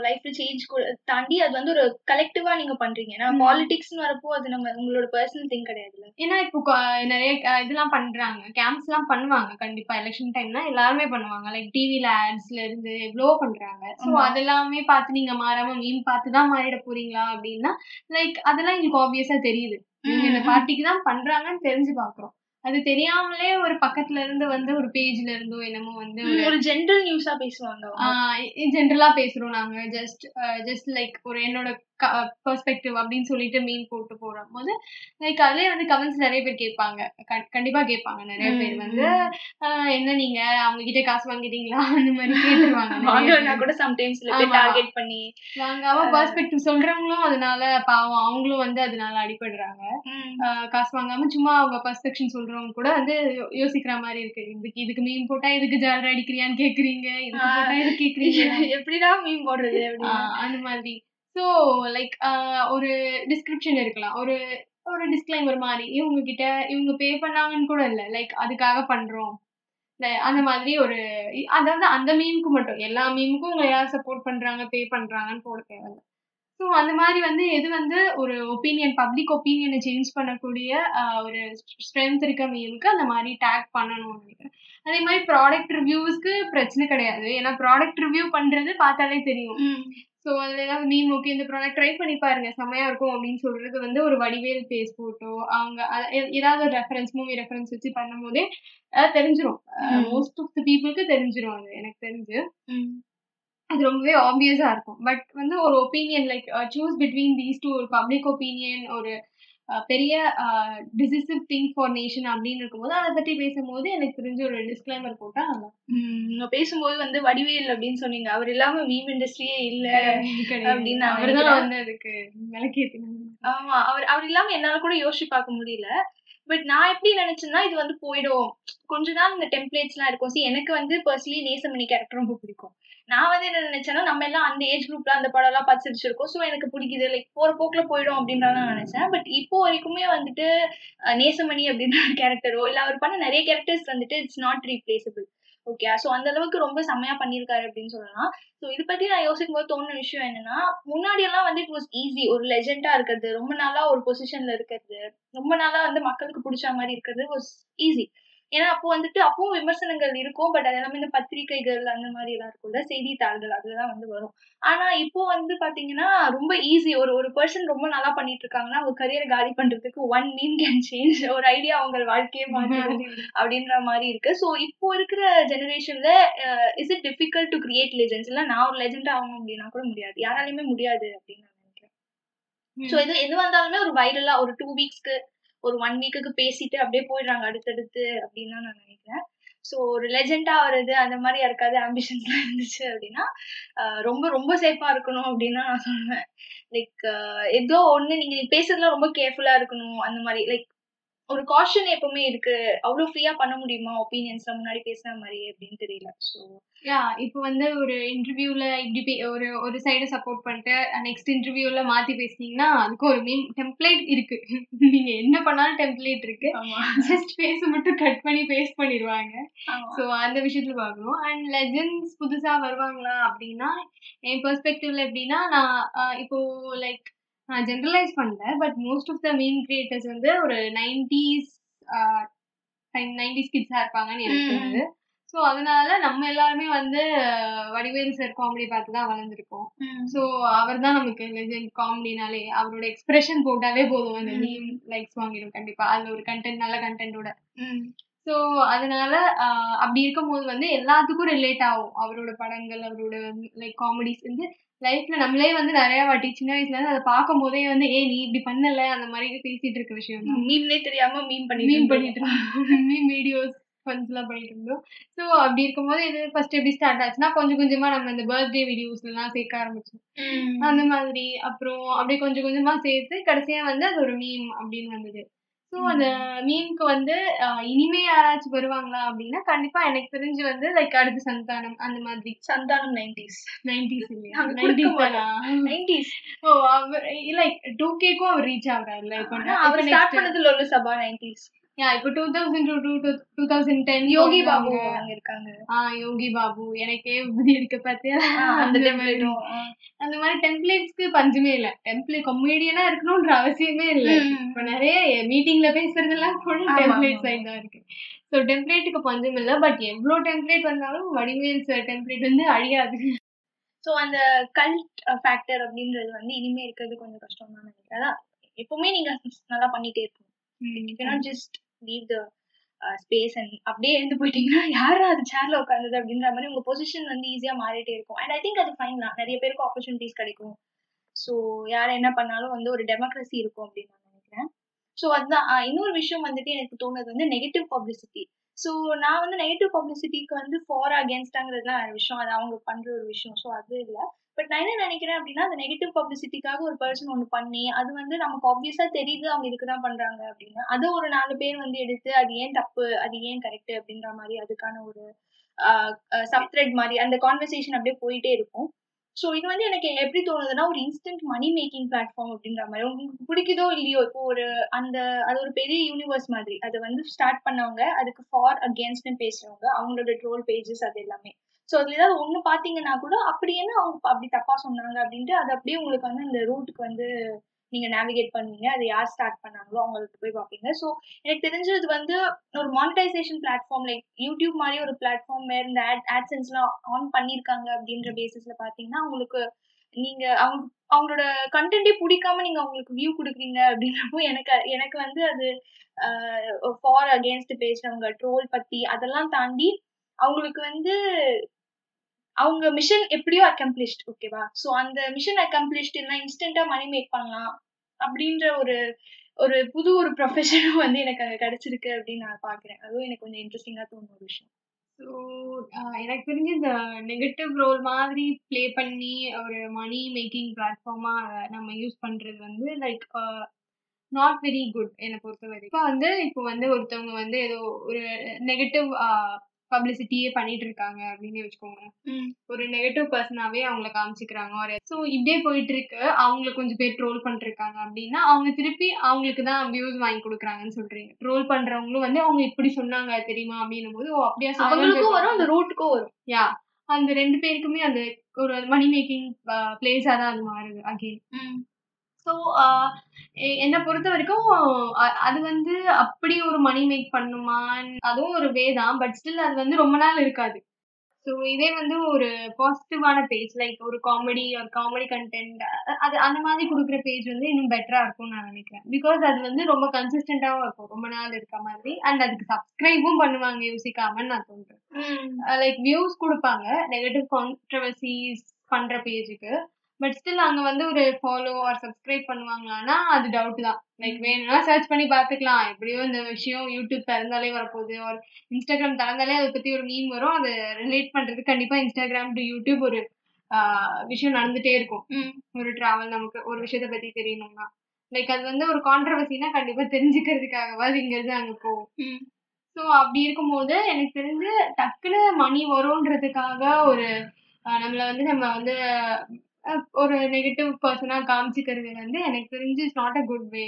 லைஃப்ல சேஞ்ச் தாண்டி அது வந்து ஒரு கலெக்டிவா நீங்க பண்றீங்க. ஏன்னா. பாலிடிக்ஸ்னு வரப்போ அது நம்ம உங்களோட பர்சனல் திங் கிடையாதுல்ல. ஏன்னா இப்போ நிறைய இதெல்லாம் பண்றாங்க. கேம்ப்ஸ் எல்லாம் பண்ணுவாங்க கண்டிப்பா. எலெக்ஷன் டைம்னா எல்லாருமே பண்ணுவாங்க. லைக் டிவில ஆட்ஸ்ல இருந்து எவ்வளவோ பண்றாங்க. ஸோ. அதெல்லாமே பார்த்து நீங்க மாறாம மீன் பார்த்து தான் மாறிட போறீங்களா அப்படின்னா லைக் அதெல்லாம் எங்களுக்கு ஆப்வியஸா தெரியுது. இந்த. பார்ட்டிக்கு தான் பண்றாங்கன்னு தெரிஞ்சு பாக்குறோம். அது தெரியாமலே ஒரு பக்கத்துல இருந்து வந்து ஒரு பேஜ்ல இருந்தோ என்னமோ வந்து ஒரு ஜென்ரல் நியூஸா பேசுவாங்க. ஜென்ரலா பேசுறோம் நாங்க ஜஸ்ட் ஜஸ்ட் லைக் ஒரு என்னோட பெர்ஸ்பெக்டிவ் அப்படின்னு சொல்லிட்டு மீன் போட்டு போடும் போது லைக் அதுலயே வந்து கமெண்ட்ஸ் நிறைய பேர் கேட்பாங்க. கண்- கண்டிப்பா கேட்பாங்க. நிறைய பேர் வந்து என்ன நீங்க? அவங்க கிட்ட காசு வாங்கிட்டீங்களா? அந்த மாதிரி கேட்டுருவாங்க. கூட சம்டைம்ஸ். டார்கெட் பண்ணி வாங்காம பெர்ஸ்பெக்டிவ் சொல்றவங்களும் அதனால பாவம் அவங்களும் வந்து அதனால அடிபடுறாங்க. காசு வாங்காம சும்மா அவங்க பர்ஸ்பெக்ஷன் சொல்றவங்க கூட வந்து யோசிக்கிற மாதிரி இருக்கு. இதுக்கு இதுக்கு மீன் போட்டா இதுக்கு ஜாலரா அடிக்கிறியான்னு கேக்குறீங்க? இதுக்கு போட்டா இது கேக்குறீங்க? எப்படிடா மீன் போடுறது அந்த மாதிரி. ஸோ லைக் uh, ஒரு டிஸ்கிரிப்ஷன் இருக்கலாம். ஒரு ஒரு டிஸ்க்ளைமர் மாதிரி. இவங்க கிட்ட இவங்க பே பண்ணாங்கன்னு கூட இல்லை. லைக் அதுக்காக பண்றோம். அந்த மாதிரி ஒரு அதாவது அந்த மீமுக்கு மட்டும். எல்லா மீமுக்கும் உங்களை யார் சப்போர்ட் பண்றாங்க பே பண்றாங்கன்னு போட தேவையில்ல. ஸோ அந்த மாதிரி வந்து எது வந்து ஒரு ஒப்பீனியன் பப்ளிக் ஒப்பீனியனை சேஞ்ச் பண்ணக்கூடிய ஒரு ஸ்ட்ரென்த் இருக்க மீமுக்கு அந்த மாதிரி டேக் பண்ணணும்னு நினைக்கிறேன். அதே மாதிரி ப்ராடக்ட் ரிவ்யூஸ்க்கு பிரச்சனை கிடையாது. ஏன்னா ப்ராடக்ட் ரிவ்யூ பண்றது பார்த்தாலே தெரியும். ஸோ அதில் ஏதாவது மீம் ஓகே இந்த ப்ராடக்ட் ட்ரை பண்ணி பாருங்க. செமையா இருக்கும் அப்படின்னு சொல்றது வந்து ஒரு வடிவேல் பேஸ் போட்டோ அவங்க ஏதாவது ஒரு ரெஃபரன்ஸ் மூவி ரெஃபரன்ஸ் வச்சு பண்ணும் போதே அது தெரிஞ்சிரும் ம். மோஸ்ட் ஆஃப் த பீப்புளுக்கு தெரிஞ்சிரும் அது. எனக்கு தெரிஞ்சு. அது ரொம்பவே ஆப்வியஸா இருக்கும். பட் வந்து ஒரு opinion like choose between these two ஒரு பப்ளிக் ஒப்பீனியன் ஒரு அஹ், பெரிய டிசிசிவ் திங் ஃபார் நேஷன் அப்படின்னு இருக்கும்போது அதை பத்தி பேசும்போது எனக்கு தெரிஞ்ச ஒரு டிஸ்க்ளைமர் போட்டா நல்லா பேசும்போது வந்து வடிவேல் அப்படின்னு சொன்னீங்க. அவர் இல்லாம மீம் இண்டஸ்ட்ரியே இல்ல அப்படின்னு நான் அவர் தான் நினைக்கிறேன். வந்து அதுக்கு விளக்கேற்றினாங்க ஆமா அவர் அவர் இல்லாம என்னால கூட யோசிச்சு பார்க்க முடியல. பட் நான் எப்படி நினைச்சேன்னா இது வந்து போயிடும். கொஞ்ச நாள் இந்த டெம்ப்ளேட்ஸ் எல்லாம் இருக்கும். See, எனக்கு வந்து பர்சனலி நேசமணி கேரக்டர் ரொம்ப பிடிக்கும். நான் வந்து என்ன நினைச்சேன்னா நம்ம எல்லாம் அந்த ஏஜ் குரூப்ல அந்த படம் எல்லாம் பார்த்து ஸோ எனக்கு பிடிக்குது. லைக் போற போக்குல போயிடும் அப்படின்னு நான் நினைச்சேன். பட் இப்போ வரைக்குமே வந்துட்டு நேசமணி அப்படின்ற கேரக்டரோ இல்லை அவர் பண்ண நிறைய கேரக்டர்ஸ் வந்துட்டு it's not replaceable okay so அந்த அளவுக்கு ரொம்ப செம்மையா பண்ணியிருக்காரு அப்படின்னு சொல்லலாம். ஸோ இதை பத்தி நான் யோசிக்கும் போது தோணுன விஷயம் என்னன்னா முன்னாடி எல்லாம் வந்து இட் வாஸ் ஈஸி ஒரு லெஜெண்டா இருக்கிறது ரொம்ப நாளா ஒரு பொசிஷன்ல இருக்கிறது ரொம்ப நாளா வந்து மக்களுக்கு பிடிச்ச மாதிரி இருக்கிறது வாஸ் ஈஸி ஏன்னா அப்போ வந்துட்டு அப்பவும் விமர்சனங்கள் இருக்கும். பட் அது எல்லாமே இந்த பத்திரிகைகள் அந்த மாதிரி எல்லாம் இருக்கும்ல. செய்தித்தாள்கள் அதுலதான் வந்து வரும். ஆனா இப்போ வந்து பாத்தீங்கன்னா ரொம்ப ஈஸி ஒரு ஒரு பர்சன் ரொம்ப நல்லா பண்ணிட்டு இருக்காங்கன்னா அவங்க கரியரை காலி பண்றதுக்கு ஒன் மீன் கேன் சேஞ்ச் ஒரு ஐடியா அவங்க வாழ்க்கையே மாத்திடும் அப்படின்ற மாதிரி இருக்கு. ஸோ இப்போ இருக்கிற ஜெனரேஷன்ல is it difficult to create legends இல்ல நான் ஒரு லெஜெண்ட் ஆகணும் அப்படின்னா கூட முடியாது. யாராலையுமே முடியாது அப்படின்னு நான் நினைக்கிறேன். ஸோ இது எது வந்தாலுமே ஒரு வைரலா ஒரு டூ வீக்ஸ்க்கு ஒரு ஒன் வீக்குக்கு பேசிட்டு அப்படியே போயிடுறாங்க அடுத்தடுத்து அப்படின்னு தான் நான் நினைக்கிறேன். ஸோ ஒரு லெஜெண்டா வருது அந்த மாதிரி யாருக்காவது ஆம்பிஷன்ஸ்லாம் இருந்துச்சு அப்படின்னா ரொம்ப ரொம்ப சேஃபா இருக்கணும் அப்படின்னு நான் சொல்லுவேன். லைக் ஏதோ ஒன்று நீங்க பேசுறதுல ரொம்ப கேர்ஃபுல்லா இருக்கணும். அந்த மாதிரி லைக் ஒரு காஷன் எப்பவுமே இருக்கு. அவ்வளவு ஃப்ரீயா பண்ண முடியுமா? ஒப்பீனியன்ஸ்ல முன்னாடி பேசுன மாதிரி அப்படின்னு தெரியல. ஸோ யா இப்போ வந்து ஒரு இன்டர்வியூல இப்படி ஒரு ஒரு சைடு சப்போர்ட் பண்ணிட்டு நெக்ஸ்ட் இன்டர்வியூல மாத்தி பேசுனீங்கன்னா அதுக்கு ஒரு மீம் டெம்ப்ளேட் இருக்கு. நீங்க என்ன பண்ணாலும் டெம்ப்ளேட் இருக்கு. ஜஸ்ட் பேச மட்டும் கட் பண்ணி பேஸ்ட் பண்ணிடுவாங்க. ஸோ அந்த விஷயத்துல பார்க்கணும். அண்ட் லெஜெண்ட்ஸ் புதுசா வருவாங்களா அப்படின்னா என் பெர்ஸ்பெக்டிவ்ல எப்படின்னா நான் இப்போ லைக் நான் ஜென்ரலைஸ் பண்ணல but most of the meme creators வந்து ஒரு நைன்டிஸ் நைன்டிஸ் கிட்ஸா இருப்பாங்கன்னு எனக்கு. தோணுது ஸோ அதனால நம்ம எல்லாருமே வந்து வடிவேல் சார் காமெடி பார்த்து தான் வளர்ந்துருக்கோம். ஸோ அவர் தான் நமக்கு லெஜெண்ட் காமெடினாலே அவரோட எக்ஸ்பிரஷன் போட்டாவே போதும் அந்த. மீம் லைக்ஸ் வாங்கிடும் கண்டிப்பா அதுல ஒரு கண்டென்ட் நல்ல கண்டென்ட்டோட. ஸோ அதனால அப்படி இருக்கும்போது வந்து எல்லாத்துக்கும் ரிலேட் ஆகும் அவரோட படங்கள் அவரோட லைக் காமெடிஸ் வந்து லைஃப்ல நம்மளே வந்து நிறைய வாட்டி சின்ன வயசுல இருந்து அதை பார்க்கும் போதே வந்து ஏ நீ இப்படி பண்ணல. அந்த மாதிரி பேசிட்டு இருக்க விஷயம் மீம்னே தெரியாம மீம் பண்ணிட்டு மீம். பண்ணிட்டு இருந்தோம். மீம் வீடியோஸ் எல்லாம் பண்ணிட்டு இருந்தோம். ஸோ அப்படி இருக்கும்போது இது ஃபர்ஸ்ட் எப்படி ஸ்டார்ட் ஆச்சுன்னா கொஞ்சம் கொஞ்சமா நம்ம இந்த பர்த்டே வீடியோஸ்ல எல்லாம் சேர்க்க ஆரம்பிச்சோம். அந்த மாதிரி அப்புறம் அப்படியே கொஞ்சம் கொஞ்சமா சேர்த்து கடைசியா வந்து அது ஒரு மீம் அப்படின்னு வந்தது. ஸோ அந்த மீம்க்கு வந்து இனிமே யாராச்சும் வருவாங்களா அப்படின்னா கண்டிப்பா எனக்கு தெரிஞ்சு வந்து லைக் அடுத்து சந்தானம் அந்த மாதிரி. சந்தானம் நைன்டிஸ் நைன்டிஸ் இல்லையா? நைன்டிஸ் ஓ அவர் லைக் டூ கேக்கும் அவர் ரீச் ஆகுறாருல்ல இப்போ அவர் ஸ்டார்ட் பண்ணது லொல்லு சபா நைன்டிஸ் இப்போ two thousand two two two thousand ten Yogi Babu இருக்காங்க ஆ யோகி பாபு எனக்கே புத்தி இருக்கு பார்த்தியா அந்த டெம்ப்ளேட்டும் அந்த மாதிரி டெம்ப்ளேட்ஸ்க்கு பஞ்சமே இல்ல. டெம்ப்ளேட் கமெடியனா இருக்கணும்ன்ற அவசியமே இல்ல. இப்ப நிறைய மீட்டிங்ல பேசுறதெல்லாம் கூட டெம்ப்ளேட். சைடு தான் இருக்கு. ஸோ டெம்ப்ளேட்டுக்கு பஞ்சம் இல்ல பட் எவ்வளவு டெம்ப்ளேட் வந்தாலும் வடிவேல் சார் டெம்ப்ளேட் வந்து அழியாது. சோ அந்த கல்ட் ஃபேக்டர் அப்படின்றது வந்து இனிமே இருக்கிறது கொஞ்சம் கஷ்டம் தான் நினைக்கிறேன். அதான் எப்பவுமே நீங்க நல்லா பண்ணிட்டே இருக்கணும் you not just leave the space and அப்படியே எழுந்து போயிட்டீங்கன்னா யாரா அது சேர்ல உட்காந்தது அப்படின்ற மாதிரி உங்க பொசிஷன் வந்து ஈஸியா மாறிட்டே இருக்கும். அண்ட் ஐ திங்க் அது ஃபைன் தான். நிறைய பேருக்கு ஆப்பர்ச்சுனிட்டிஸ் கிடைக்கும். ஸோ யார் என்ன பண்ணாலும் வந்து ஒரு டெமோக்ரஸி இருக்கும் அப்படின்னு நான் நினைக்கிறேன். ஸோ அதுதான். இன்னொரு விஷயம் வந்துட்டு எனக்கு தோணுது வந்து நெகட்டிவ் பப்ளிசிட்டி ஸோ நான் வந்து நெகட்டிவ் பப்ளிசிட்டிக்கு வந்து ஃபார் அகேன்ஸ்டாங்கிறதுலாம் விஷயம். அது அவங்க பண்ற ஒரு விஷயம். ஸோ அது இல்லை. பட் நான் என்ன நினைக்கிறேன் அப்படின்னா அந்த நெகட்டிவ் பப்ளிசிட்டிக்காக ஒரு பர்சன் ஒன்று பண்ணி அது வந்து நமக்கு ஆப்வியஸா தெரியுது அவங்க இதுக்கு தான் பண்றாங்க அப்படின்னு. அதை ஒரு நாலு பேர் வந்து எடுத்து அது ஏன் தப்பு அது ஏன் கரெக்ட் அப்படின்ற மாதிரி அதுக்கான ஒரு சப்த்ரெட் மாதிரி அந்த கான்வர்சேஷன் அப்படியே போயிட்டே இருக்கும். ஸோ இது வந்து எனக்கு எப்படி தோணுதுன்னா ஒரு இன்ஸ்டன்ட் மணி மேக்கிங் பிளாட்ஃபார்ம் அப்படின்ற மாதிரி. உங்களுக்கு பிடிக்குதோ இல்லையோ இப்போ ஒரு அந்த அது ஒரு பெரிய யூனிவர்ஸ் மாதிரி. அதை வந்து ஸ்டார்ட் பண்ணவங்க அதுக்கு ஃபார் அகேன்ஸ்ட்னு பேசுறவங்க அவங்களோட ட்ரோல் பேஜஸ் அது எல்லாமே. ஸோ அதுல ஏதாவது ஒன்று பார்த்தீங்கன்னா கூட அப்படி என்ன அவங்க அப்படி தப்பா சொன்னாங்க அப்படின்ட்டு அது அப்படியே உங்களுக்கு வந்து அந்த ரூட்டுக்கு வந்து நீங்க நேவிகேட் பண்ணுவீங்க. அதை யார் ஸ்டார்ட் பண்ணாங்களோ அவங்களுக்கு போய் பார்ப்பீங்க ஸோ எனக்கு தெரிஞ்சது வந்து ஒரு மானிட்டைசேஷன் பிளாட்ஃபார்ம் லைக் யூடியூப் மாதிரி ஒரு பிளாட்ஃபார்ம் வேற இந்த ஆட் ஆட்சன்ஸ்லாம் ஆன் பண்ணியிருக்காங்க அப்படின்ற பேசிஸ்ல பார்த்தீங்கன்னா உங்களுக்கு நீங்க அவங்க அவங்களோட கண்டென்ட்டே பிடிக்காம நீங்க அவங்களுக்கு வியூ கொடுக்குறீங்க அப்படின்றப்போ எனக்கு எனக்கு வந்து அது ஃபார் அகேன்ஸ்ட் பேசுறவங்க ட்ரோல் பத்தி அதெல்லாம் தாண்டி அவங்களுக்கு வந்து அவங்க மிஷன் எப்படியோ அக்கம்ப்ளிஷ்ட் ஓகேவா ஸோ அந்த மிஷன் அக்கம்ப்ளிஷ்ட் இல்லை இன்ஸ்டன்டா மணி மேக் பண்ணலாம் அப்படின்ற ஒரு ஒரு புது ஒரு ப்ரொஃபஷனும் வந்து எனக்கு அங்கே கிடைச்சிருக்கு அப்படின்னு நான் பார்க்குறேன் அதுவும் எனக்கு கொஞ்சம் இன்ட்ரெஸ்டிங்காக தோணும் ஒரு விஷயம். ஸோ எனக்கு தெரிஞ்சு இந்த நெகட்டிவ் ரோல் மாதிரி ப்ளே பண்ணி ஒரு மணி மேக்கிங் பிளாட்ஃபார்மாக நம்ம யூஸ் பண்ணுறது வந்து லைக் நாட் வெரி குட் என்னை பொறுத்த வரைக்கும் இப்போ வந்து இப்போ வந்து ஒருத்தவங்க வந்து ஏதோ ஒரு நெகட்டிவ் பப்ளிசிட்டியே பண்ணிட்டு இருக்காங்க அப்படின்னு வச்சுக்கோங்க. ஒரு நெகட்டிவ் பர்சனாவே அவங்கள காமிச்சிக்கிறாங்க ஒரு ஸோ இப்படியே போயிட்டு இருக்கு அவங்கள கொஞ்சம் பேர் ட்ரோல் பண்ணிருக்காங்க அப்படின்னா அவங்க திருப்பி அவங்களுக்கு தான் வியூஸ் வாங்கி கொடுக்குறாங்கன்னு சொல்றீங்க. ட்ரோல் பண்றவங்களும் வந்து அவங்க இப்படி சொன்னாங்க தெரியுமா அப்படின்னும் போது ஓ அப்படியா அவங்களுக்கும் வரும் அந்த ரூட்டுக்கும் வரும். யா அந்த ரெண்டு பேருக்குமே அந்த ஒரு மணி மேக்கிங் பிளேஸா தான் அது மாறுது அகெயின் ஸோ என்னை பொறுத்த வரைக்கும் அ- அது வந்து அப்படி ஒரு மணி மேக் பண்ணுமான்னு அதுவும் ஒரு வே தான். பட் ஸ்டில் அது வந்து ரொம்ப நாள் இருக்காது. ஸோ இதே வந்து ஒரு பாசிட்டிவான பேஜ் லைக் ஒரு காமெடி ஒரு காமெடி கண்டென்ட் அது அந்த மாதிரி கொடுக்குற பேஜ் வந்து இன்னும் பெட்டரா இருக்கும்னு நான் நினைக்கிறேன். பிகாஸ் அது வந்து ரொம்ப கன்சிஸ்டண்டாகவும் இருக்கும். ரொம்ப நாள் இருக்க மாதிரி. அண்ட் அதுக்கு சப்ஸ்கிரைபும் பண்ணுவாங்க யோசிக்காமன்னு நான் தோன்றேன் லைக் வியூஸ் கொடுப்பாங்க. நெகட்டிவ் கான்ட்ரவர்சிஸ் பண்ற பேஜுக்கு பட் ஸ்டில் அங்க வந்து ஒரு ஃபாலோ ஆர் சப்ஸ்கிரைப் பண்ணுவாங்களான்னா அது டவுட் தான். லைக் வேணும்னா சர்ச் பண்ணி பார்த்துக்கலாம். எப்படியோ இந்த விஷயம் யூடியூப் திறந்தாலே வரப்போகுது ஒரு இன்ஸ்டாகிராம் திறந்தாலே அதை பத்தி ஒரு மீன் வரும். அதை ரிலேட் பண்றதுக்கு கண்டிப்பா இன்ஸ்டாகிராம் டு யூடியூப் ஒரு விஷயம் நடந்துட்டே இருக்கும். ஒரு டிராவல் நமக்கு ஒரு விஷயத்த பத்தி தெரியணும்னா. லைக் அது வந்து ஒரு கான்ட்ரவர்சினா கண்டிப்பா தெரிஞ்சுக்கிறதுக்காகவாது இங்க இருந்து அங்க போகும் ஸோ அப்படி இருக்கும்போது எனக்கு தெரிஞ்சு டக்குன்னு மணி வரும்ன்றதுக்காக ஒரு நம்மள வந்து நம்ம வந்து ஒரு நெகட்டிவ் பர்சனா காமிச்சிக்கிறது வந்து எனக்கு தெரிஞ்சு it's not a good way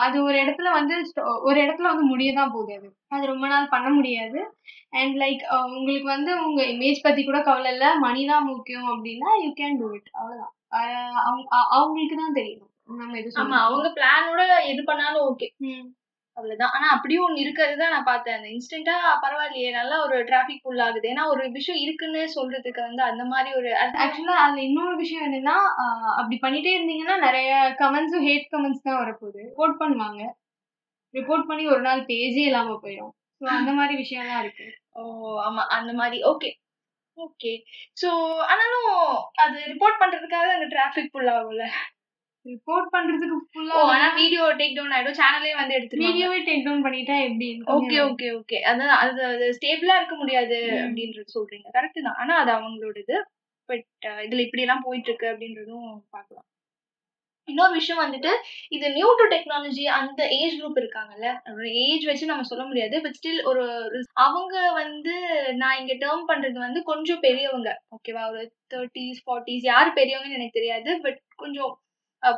அது ஒரு இடத்துல வந்து ஒரு இடத்துல வந்து முடிய தான் போகுது அது. ரொம்ப நாள் பண்ண முடியாது. அண்ட் லைக் உங்களுக்கு வந்து உங்க இமேஜ் பத்தி கூட கவலை இல்லை. மணி தான் முக்கியம் அப்படின்னா யூ கேன் டூ இட் அவ்வளவுதான். அஹ் அவங்க அவங்களுக்கு தான் தெரியணும் நம்ம எது ஆமா. அவங்க பிளானோட எது பண்ணாலும் ஓகே. அவ்வளவுதான். ஆனா அப்படியும் ஒண்ணு இருக்கிறது தான் நான் பார்த்தேன். அந்த இன்ஸ்டன்டா பரவாயில்லையே நல்லா ஒரு டிராபிக் ஃபுல் ஆகுது. ஏன்னா ஒரு விஷயம் இருக்குன்னு சொல்றதுக்கு வந்து அந்த மாதிரி ஒரு ஆக்சுவலா அதுல இன்னொரு விஷயம் என்னன்னா அப்படி பண்ணிட்டே இருந்தீங்கன்னா நிறைய கமெண்ட்ஸும் ஹேட் கமெண்ட்ஸ் தான் வரப்போகுது. ரிப்போர்ட் பண்ணுவாங்க. ரிப்போர்ட் பண்ணி ஒரு நாள் பேஜே இல்லாம போயிடும் ஸோ அந்த மாதிரி விஷயம்லாம் இருக்கு. ஓ ஆமா. அந்த மாதிரி. ஓகே ஓகே சோ ஆனாலும் அது ரிப்போர்ட் பண்றதுக்காக அந்த டிராபிக் ஃபுல் ஆகும்ல. ரிப்போர்ட் பண்றதுக்கு ஃபுல்லா ஆனா வீடியோ டேக் டவுன் ஆயிடும். சேனலே வந்து எடுத்துருவாங்க. வீடியோவே டேக் டவுன் பண்ணிட்டா எப்படி? ஓகே ஓகே ஓகே அது அது ஸ்டேபிளா இருக்க முடியாது. அப்படின்றது சொல்றீங்க. கரெக்ட் தான். ஆனா அது அவங்களோட இது பட் இதுல இப்படி எல்லாம் போயிட்டு இருக்கு அப்படின்றதும் பார்க்கலாம். இன்னொரு விஷயம் வந்துட்டு இது நியூ டு டெக்னாலஜி அந்த ஏஜ் குரூப் இருக்காங்கல்ல. ஏஜ் வச்சு நம்ம சொல்ல முடியாது. பட் ஸ்டில் ஒரு ஒரு- அவங்க வந்து நான் இங்க டேர்ம் பண்றது வந்து கொஞ்சம் பெரியவங்க. ஓகேவா ஒரு தேர்ட்டிஸ் ஃபார்ட்டிஸ் யார் பெரியவங்கன்னு எனக்கு தெரியாது. பட் கொஞ்சம்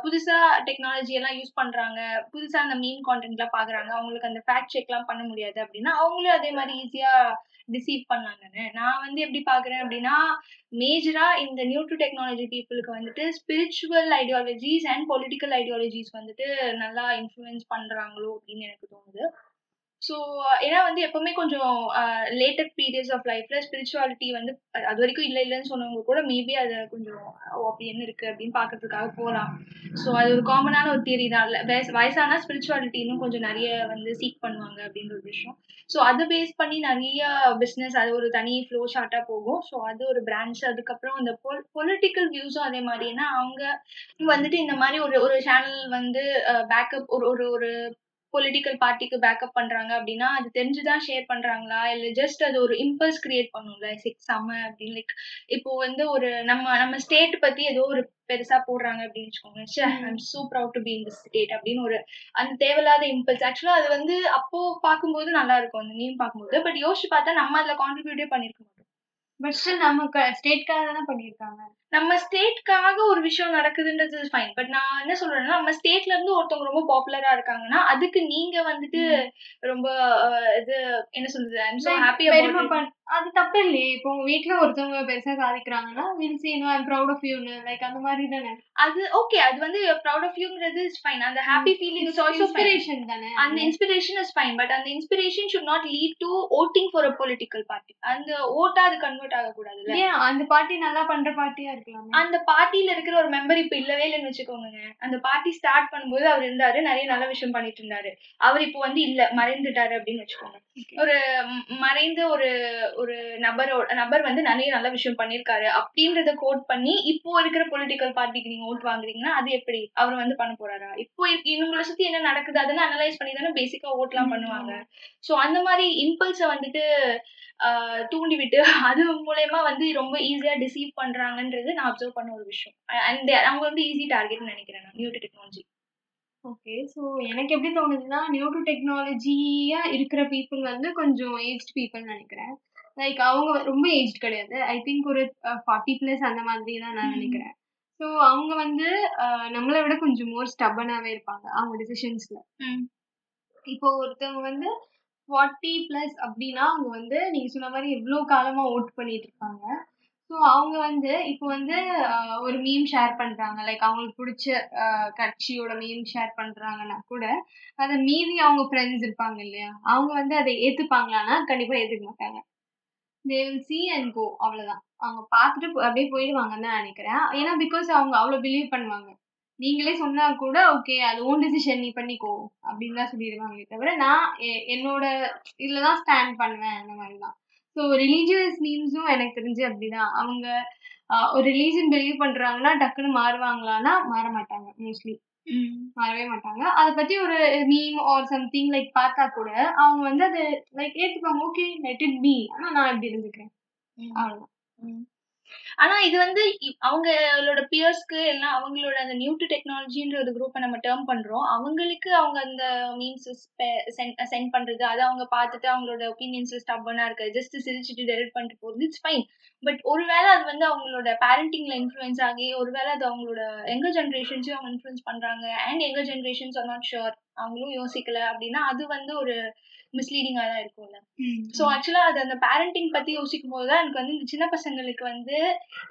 புதுசா டெக்னாலஜி எல்லாம் யூஸ் பண்றாங்க. புதுசா அந்த மீன் கான்டென்ட்லாம் பாக்குறாங்க. அவங்களுக்கு அந்த ஃபேக்ட் செக்லாம் பண்ண முடியாது அப்படின்னா அவங்களும் அதே மாதிரி ஈஸியா டிசீவ் பண்ணாங்கன்னு நான் வந்து எப்படி பாக்குறேன் அப்படின்னா மேஜரா இந்த நியூ டு டெக்னாலஜி பீப்புளுக்கு வந்துட்டு spiritual ideologies and political ideologies வந்துட்டு நல்லா இன்ஃப்ளூயன்ஸ் பண்றாங்களோ அப்படின்னு எனக்கு தோணுது. ஸோ uh, ஏன்னா வந்து எப்பவுமே கொஞ்சம் லேட்டர் பீரியட்ஸ் ஆஃப் லைஃப்ல ஸ்பிரிச்சுவாலிட்டி வந்து அது வரைக்கும் இல்லை இல்லைன்னு சொன்னவங்க கூட மேபி அதை கொஞ்சம் அப்படி என்ன இருக்கு அப்படின்னு பாக்குறதுக்காக போகலாம். ஸோ அது ஒரு காமனான ஒரு தியரி தான். இல்லை வயசானா ஸ்பிரிச்சுவாலிட்டி இன்னும் கொஞ்சம் நிறைய வந்து சீக் பண்ணுவாங்க அப்படின்ற ஒரு விஷயம். ஸோ அதை பேஸ் பண்ணி நிறைய பிஸ்னஸ் அது ஒரு தனி ஃப்ளோ ஷார்ட்டாக போகும். ஸோ அது ஒரு பிரான்ச் அதுக்கப்புறம் இந்த பொல் பொலிட்டிக்கல் வியூஸும் அதே மாதிரி. ஏன்னா அவங்க வந்துட்டு இந்த மாதிரி ஒரு ஒரு சேனல் வந்து பேக்கப் ஒரு ஒரு ஒரு பொலிட்டிக்கல் பார்ட்டிக்கு பேக்கப் பண்றாங்க அப்படின்னா அது தெரிஞ்சுதான் ஷேர் பண்றாங்களா? இல்ல ஜஸ்ட் அது ஒரு இம்பல்ஸ் கிரியேட் பண்ணும்ல? சிக்ஸ் செம்ம அப்படின்னு லைக் இப்போ வந்து ஒரு நம்ம நம்ம ஸ்டேட் பத்தி ஏதோ ஒரு பெருசா போடுறாங்க அப்படின்னு வச்சுக்கோங்க I'm so proud to be in this state அப்படின்னு ஒரு அந்த தேவையில்லாத இம்பல்ஸ் ஆக்சுவலா அது வந்து அப்போ பார்க்கும்போது நல்லா இருக்கும் அந்த மீம் பார்க்கும்போது. பட் யோசிச்சு பார்த்தா நம்ம அதுல கான்ட்ரிபியூட்டே பண்ணிருக்க பட் ஸ்டில் நம்ம ஸ்டேட்காக தானே பண்ணியிருக்காங்க. நம்ம ஸ்டேட்காக ஒரு விஷயம் நடக்குதுன்றது ஃபைன் பட் நான் என்ன சொல்றேன்னா நம்ம ஸ்டேட்ல இருந்து ஒருத்தவங்க ரொம்ப பாப்புலரா இருக்காங்கன்னா அதுக்கு நீங்க வந்துட்டு ரொம்ப இது என்ன சொல்றது ஐம் சோ ஹாப்பி அது தப்பு இல்லையே. இப்போ உங்க வீட்ல ஒருத்தவங்க பெருசா சாதிக்கிறாங்கன்னா will see no I'm proud of யூன்னு லைக் அந்த மாதிரி தானே. அது ஓகே அது வந்து ப்ரௌட் ஆஃப் யூங்கிறது இஸ் ஃபைன் அந்த happy feeling is also inspiration தானே. அந்த இன்ஸ்பிரேஷன் இஸ் ஃபைன் பட் அந்த inspiration should not lead to voting for a political party அந்த ஓட்டா அது கன்வெர்ட் ஆக கூடாது ஏன்? அந்த பார்ட்டி நல்லா பண்ற பார்ட்டியா இருக்கலாம். அந்த பார்ட்டில இருக்கிற ஒரு மெம்பர் இப்ப இல்லவே இல்லைன்னு வச்சுக்கோங்க அந்த பார்ட்டி ஸ்டார்ட் பண்ணும்போது அவர் இருந்தாரு நிறைய நல்ல விஷயம் பண்ணிட்டு இருந்தாரு. அவர் இப்போ வந்து இல்ல மறைந்துட்டாரு அப்படின்னு வச்சுக்கோங்க. ஒரு மறைந்த ஒரு ஒரு நபரோட நபர் வந்து நிறைய நல்ல விஷயம் பண்ணிருக்காரு அப்படின்றத கோட் பண்ணி இப்போ இருக்கிற பொலிட்டிக்கல் பார்ட்டிக்கு நீங்க ஓட் வாங்குறீங்கன்னா அது எப்படி? அவர் வந்து பண்ண போறாரா? இப்போ இவங்களை சுத்தி என்ன நடக்குது? அதெல்லாம் அனலைஸ் பண்ணி தானே பேசிக்கா ஓட்லாம் பண்ணுவாங்க. சோ அந்த மாதிரி இம்பல்ஸ வந்துட்டு தூண்டி விட்டு அது மூலயமா வந்து ரொம்ப ஈஸியா டிசீவ் பண்றாங்கன்றது நான் அப்சர்வ் பண்ண ஒரு விஷயம். அண்ட் அவங்க வந்து ஈஸி டார்கெட் நினைக்கிறேன் நான் நியூ டெக்னாலஜி ஓகே ஸோ எனக்கு எப்படி தோணுதுன்னா நியூ டு டெக்னாலஜியா இருக்கிற பீப்புள் வந்து கொஞ்சம் ஏஜ்ட் பீப்புள் நினைக்கிறேன். லைக் அவங்க ரொம்ப ஏஜ் கிடையாது. ஐ திங்க் ஒரு ஃபார்ட்டி பிளஸ் அந்த மாதிரி தான் நான் நினைக்கிறேன். ஸோ அவங்க வந்து நம்மளை விட கொஞ்சம் மோர் ஸ்டப்பனாகவே இருப்பாங்க அவங்க டிசிஷன்ஸ்ல இப்போ ஒருத்தவங்க வந்து ஃபார்ட்டி ப்ளஸ் அப்படின்னா அவங்க வந்து நீங்கள் சொன்ன மாதிரி எவ்வளோ காலமாக ஓட் பண்ணிட்டு இருக்காங்க. ஸோ அவங்க வந்து இப்போ வந்து ஒரு மீம் ஷேர் பண்ணுறாங்க லைக் அவங்களுக்கு பிடிச்ச கட்சியோட மீம் ஷேர் பண்ணுறாங்கன்னா கூட அதை மீதி அவங்க ஃப்ரெண்ட்ஸ் இருப்பாங்க இல்லையா? அவங்க வந்து அதை ஏற்றுப்பாங்களான்னா கண்டிப்பாக ஏற்றுக்க மாட்டாங்க. They will see and go அவ்வளோதான் அவங்க பார்த்துட்டு அப்படியே போயிடுவாங்கன்னு தான் நினைக்கிறேன். ஏன்னா பிகாஸ் அவங்க அவ்வளோ பிலீவ் பண்ணுவாங்க. நீங்களே சொன்னா கூட ஓகே அது ஓன் டிசிஷன் நீ பண்ணிக்கோ அப்படின்னு தான் சொல்லிடுவாங்களே தவிர நான் என்னோட இதுல தான் ஸ்டாண்ட் பண்ணுவேன் அந்த மாதிரி தான். ஸோ ரிலீஜியஸ் மீம்ஸும் எனக்கு தெரிஞ்சு அப்படிதான். அவங்க ஒரு ரிலீஜன் பிலீவ் பண்றாங்கன்னா டக்குன்னு மாறுவாங்களான்னா மாற மாட்டாங்க மோஸ்ட்லி மாறவே மாட்டாங்க. அதை பத்தி ஒரு மீம் ஆர் சம்திங் லைக் பார்த்தா கூட அவங்க வந்து அது லைக் ஏத்துப்பாங்க ஓகே லெட் இட் பி ஆனா நான் இப்படி இருந்துக்கிறேன். அவ்வளவுதான். ஆனா இது வந்து அவங்களோட பியர்ஸ்க்கு எல்லாம் அவங்களோட அந்த நியூ டு டெக்னாலஜின்ற ஒரு குரூப்பை நம்ம டேர்ம் பண்றோம். அவங்களுக்கு அவங்க அந்த மீன்ஸ் சென்ட் பண்றது அதை அவங்க பார்த்துட்டு அவங்களோட ஒப்பீனியன்ஸ் ஸ்டப்பனா இருக்கு ஜஸ்ட் சிரிச்சுட்டு டெலிட் பண்ணிட்டு போறது இட்ஸ் ஃபைன் பட் ஒருவேளை அது வந்து அவங்களோட பேரண்டிங்ல இன்ஃப்ளூயன்ஸ் ஆகி ஒருவேளை அது அவங்களோட எங்க ஜென்ரேஷன்ஸையும் அவங்க இன்ஃப்ளூயன்ஸ் பண்றாங்க. அண்ட் எங்க ஜென்ரேஷன்ஸ் ஆர் நாட் ஷுர் அவங்களும் யோசிக்கல அப்படின்னா அது வந்து ஒரு மிஸ்லீடிங்கா தான் இருக்கும்ல. ஸோ ஆக்சுவலா அது அந்த பேரண்டிங் பத்தி யோசிக்கும் போது தான் எனக்கு வந்து இந்த சின்ன பசங்களுக்கு வந்து